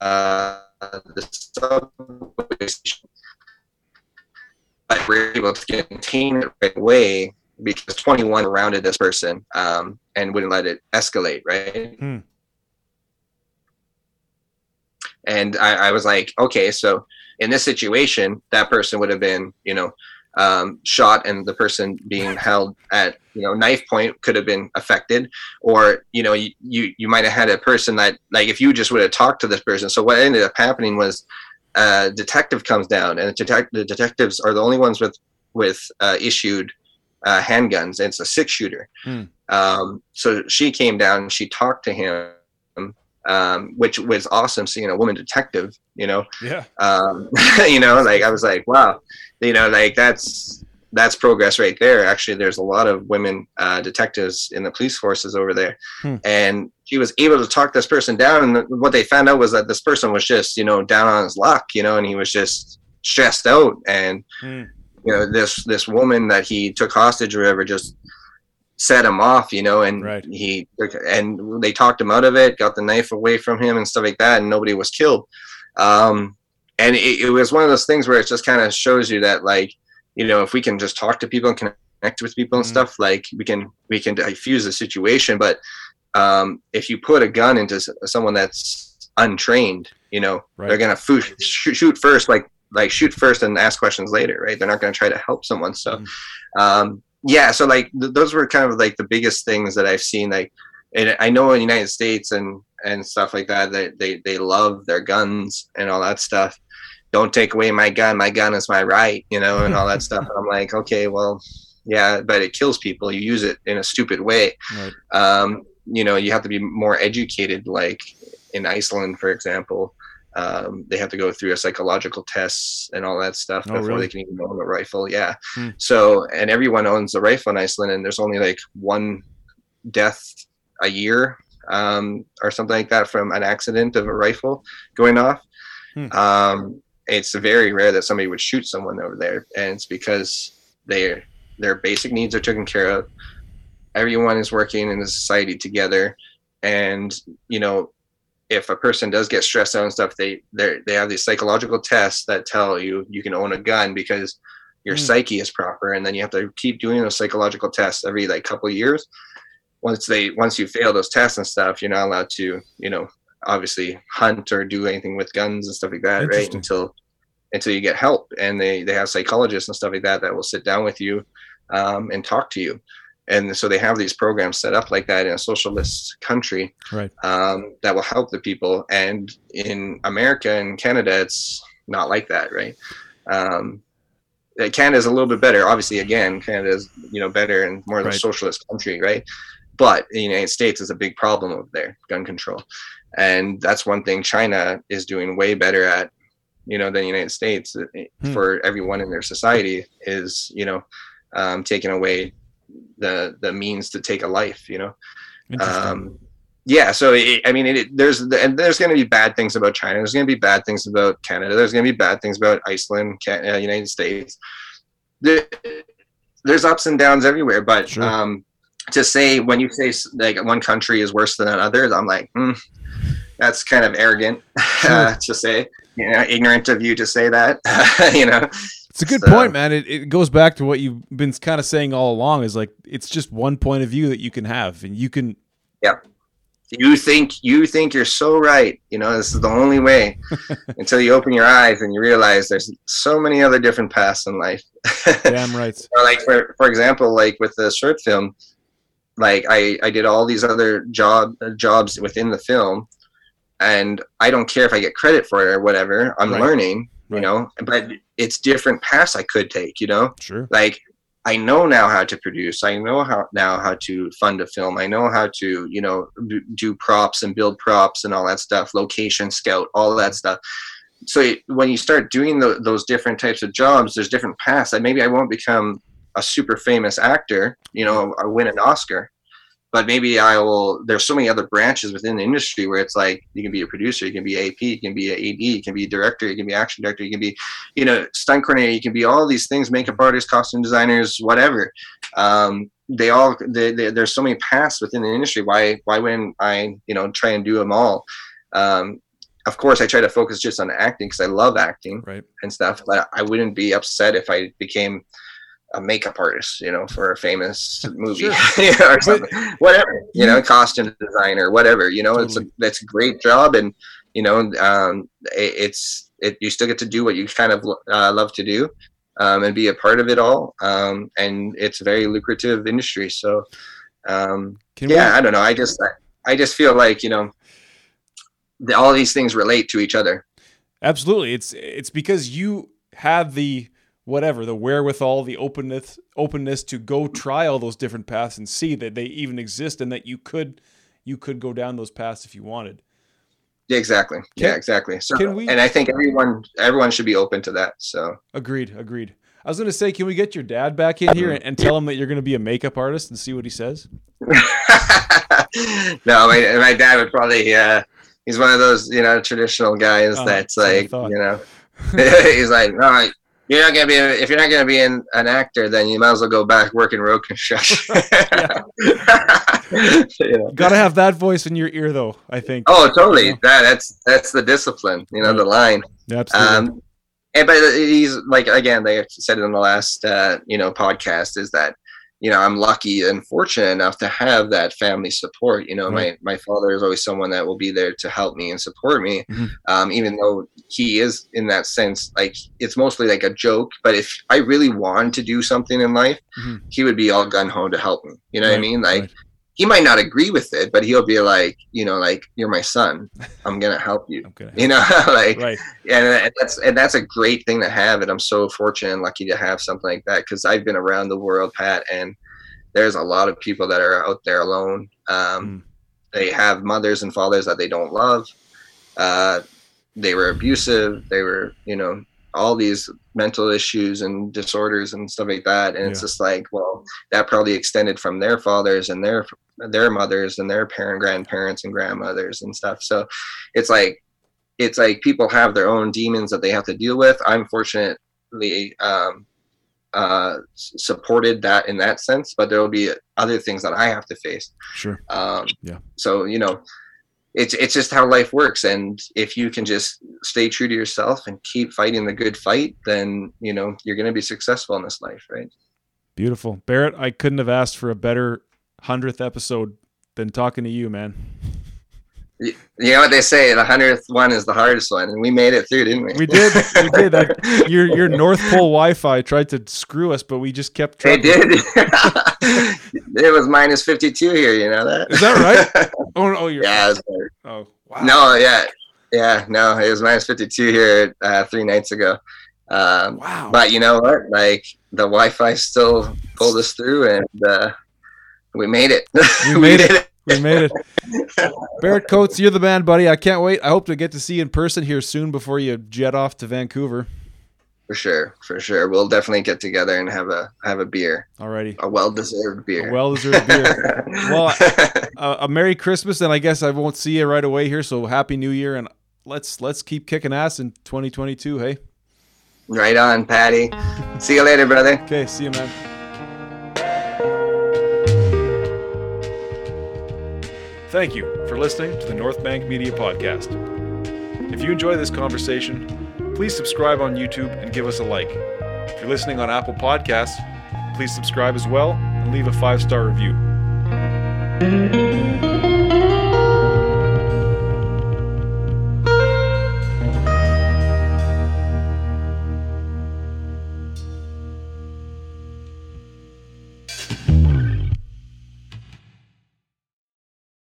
uh, the subway we were able to contain it right away because 21 surrounded this person um, and wouldn't let it escalate, right? Hmm. And I, I was like, okay, so in this situation, that person would have been, you know, um, shot and the person being [laughs] held at you know knife point could have been affected or you know you you, you might have had a person that like if you just would have talked to this person so what ended up happening was a detective comes down and the, detec- the detectives are the only ones with with uh, issued uh, handguns and it's a six shooter Hmm. um, so she came down she talked to him um, which was awesome seeing a woman detective you know Yeah. um, [laughs] you know like i was like wow you know like that's that's progress right there actually there's a lot of women uh, detectives in the police forces over there Hmm. and she was able to talk this person down and what they found out was that this person was just you know down on his luck you know and he was just stressed out and Hmm. you know this this woman that he took hostage or whatever just set him off you know and Right. he and they talked him out of it got the knife away from him and stuff like that and nobody was killed um and it, it was one of those things where it just kind of shows you that like you know if we can just talk to people and connect with people and Mhm. stuff like we can we can diffuse the situation but um if you put a gun into someone that's untrained you know Right. they're gonna foo- shoot, shoot first like like shoot first and ask questions later right they're not gonna try to help someone so Mhm. um yeah so like th- those were kind of like the biggest things that i've seen like and i know in the united states and and stuff like that they they, they love their guns and all that stuff don't take away my gun my gun is my right you know and all that [laughs] stuff and i'm like okay well yeah but it kills people you use it in a stupid way Right. um, you know you have to be more educated like in iceland for example um, they have to go through a psychological tests and all that stuff Oh, before really? they can even own a rifle yeah Hmm. so and everyone owns a rifle in iceland and there's only like one death a year um, or something like that from an accident of a rifle going off Hmm. um, it's very rare that somebody would shoot someone over there and it's because their their basic needs are taken care of everyone is working in the society together and you know if a person does get stressed out and stuff they they they have these psychological tests that tell you you can own a gun because your Hmm. psyche is proper and then you have to keep doing those psychological tests every like couple of years once they once you fail those tests and stuff you're not allowed to you know obviously hunt or do anything with guns and stuff like that right until until you get help. And they they have psychologists and stuff like that that will sit down with you um, and talk to you. And so they have these programs set up like that in a socialist country Right. um, that will help the people. And in america and canada it's not like that right? Um, uh, canada's a little bit better. Obviously again canada's you know better and more of a socialist country right? But the united states is a big problem over there gun control and that's one thing china is doing way better at you know than the united states uh, Hmm. for everyone in their society is you know um, taking away the the means to take a life you know? Um, yeah so it, i mean it, there's and there's going to be bad things about china. There's going to be bad things about canada. There's going to be bad things about iceland Can, uh, united states. There, there's ups and downs everywhere but Sure. um, to say when you say like one country is worse than another i'm like hmm, that's kind of arrogant [laughs] uh, to say you know ignorant of you to say that [laughs] you know It's a good So- point, man. It, it goes back to what you've been kind of saying all along is like it's just one point of view that you can have and you can Yeah. you think you think you're so right you know this is the only way [laughs] until you open your eyes and you realize there's so many other different paths in life damn right. or like for for example like with the short film like i i did all these other job jobs within the film and i don't care if i get credit for it or whatever i'm Right. learning Right. you know but it's different paths i could take you know Sure. like I know now how to produce. I know how now how to fund a film. I know how to you know do, do props and build props and all that stuff. Location scout, all that mm-hmm. stuff. so when you start doing the, those different types of jobs, there's different paths. That maybe I won't become a super famous actor, you know, or win an Oscar, but maybe I will. There's so many other branches within the industry where it's like you can be a producer, you can be AP, you can be an AD, you can be a director, you can be action director, you can be, you know, stunt coordinator, you can be all these things, makeup artists, costume designers, whatever. Um, they all they, they, there's so many paths within the industry. Why why wouldn't I you know try and do them all? Um, of course, I try to focus just on acting because I love acting right. and stuff. But I wouldn't be upset if I became a makeup artist, you know, for a famous [laughs] movie [laughs] or something, whatever, you know, costume designer, whatever, you know, totally. it's a, that's a great job. And, you know, um, it, it's, it, you still get to do what you kind of uh, love to do um, and be a part of it all. Um, and it's a very lucrative industry. So, um, yeah, we- I don't know. I just, I, I just feel like, you know, the, all these things relate to each other. Absolutely. It's, it's because you have the, whatever the wherewithal the openness openness to go try all those different paths and see that they even exist and that you could you could go down those paths if you wanted. Yeah exactly. Can, yeah exactly. So we, and i think everyone everyone should be open to that so. Agreed agreed. I was going to say can we get your dad back in here and, and tell him that you're going to be a makeup artist and see what he says? [laughs] No my, my dad would probably uh he's one of those you know traditional guys uh, that's like you know. [laughs] [laughs] He's like all right you're not gonna be if you're not gonna be an, an actor, then you might as well go back working road construction. yeah. Gotta have that voice in your ear, though. I think. Oh, totally. That that's that's the discipline. You know, the line. Yeah, absolutely. Um, and but he's like again, they said it in the last uh, you know podcast is that you know i'm lucky and fortunate enough to have that family support you know right. my my father is always someone that will be there to help me and support me mm-hmm. um, even though he is in that sense like it's mostly like a joke but if i really wanted to do something in life mm-hmm. he would be all gun-ho to help me you know right. what i mean like right. He might not agree with it but he'll be like you know like you're my son i'm gonna help you okay. [laughs] you know [laughs] like right. and, and that's and that's a great thing to have and i'm so fortunate and lucky to have something like that because i've been around the world pat and there's a lot of people that are out there alone. Um, mm. They have mothers and fathers that they don't love. Uh, they were abusive. They were, you know, all these mental issues and disorders and stuff like that. And yeah. it's just like, well, that probably extended from their fathers and their their mothers and their parent grandparents and grandmothers and stuff. So it's like it's like people have their own demons that they have to deal with. I'm fortunately um, uh, supported that in that sense, but there will be other things that I have to face. Sure. Um, yeah. So you know, it's it's just how life works, and if you can just stay true to yourself and keep fighting the good fight, then you know you're going to be successful in this life, right? Beautiful, Barret. I couldn't have asked for a better hundredth episode than talking to you, man. You know what they say, the hundredth one is the hardest one, and we made it through, didn't we? We did. We [laughs] did. I, your your North Pole Wi-Fi tried to screw us, but we just kept. Trying. It did. [laughs] it was minus fifty two here. You know that? Is that right? [laughs] Oh, oh, you're. Yeah. oh, wow. No, yeah, yeah, no, it was minus fifty two here uh, three nights ago. Um, wow. But you know what? Like the Wi-Fi still pulled us through, and uh, we made it. We made it. We made it. Barret Coates, you're the man, buddy. I can't wait. I hope to get to see you in person here soon before you jet off to Vancouver. For sure, for sure. We'll definitely get together and have a have a beer. Alrighty. A [laughs] well deserved beer. Well deserved beer. well, uh, a Merry Christmas, and I guess I won't see you right away here. So Happy New Year, and let's let's keep kicking ass in 2022. Hey. Right on, Patty. See you later, brother. Okay, see you, man. Thank you for listening to the North Bank Media Podcast. If you enjoy this conversation, please subscribe on YouTube and give us a like. If you're listening on Apple Podcasts, please subscribe as well and leave a five star review.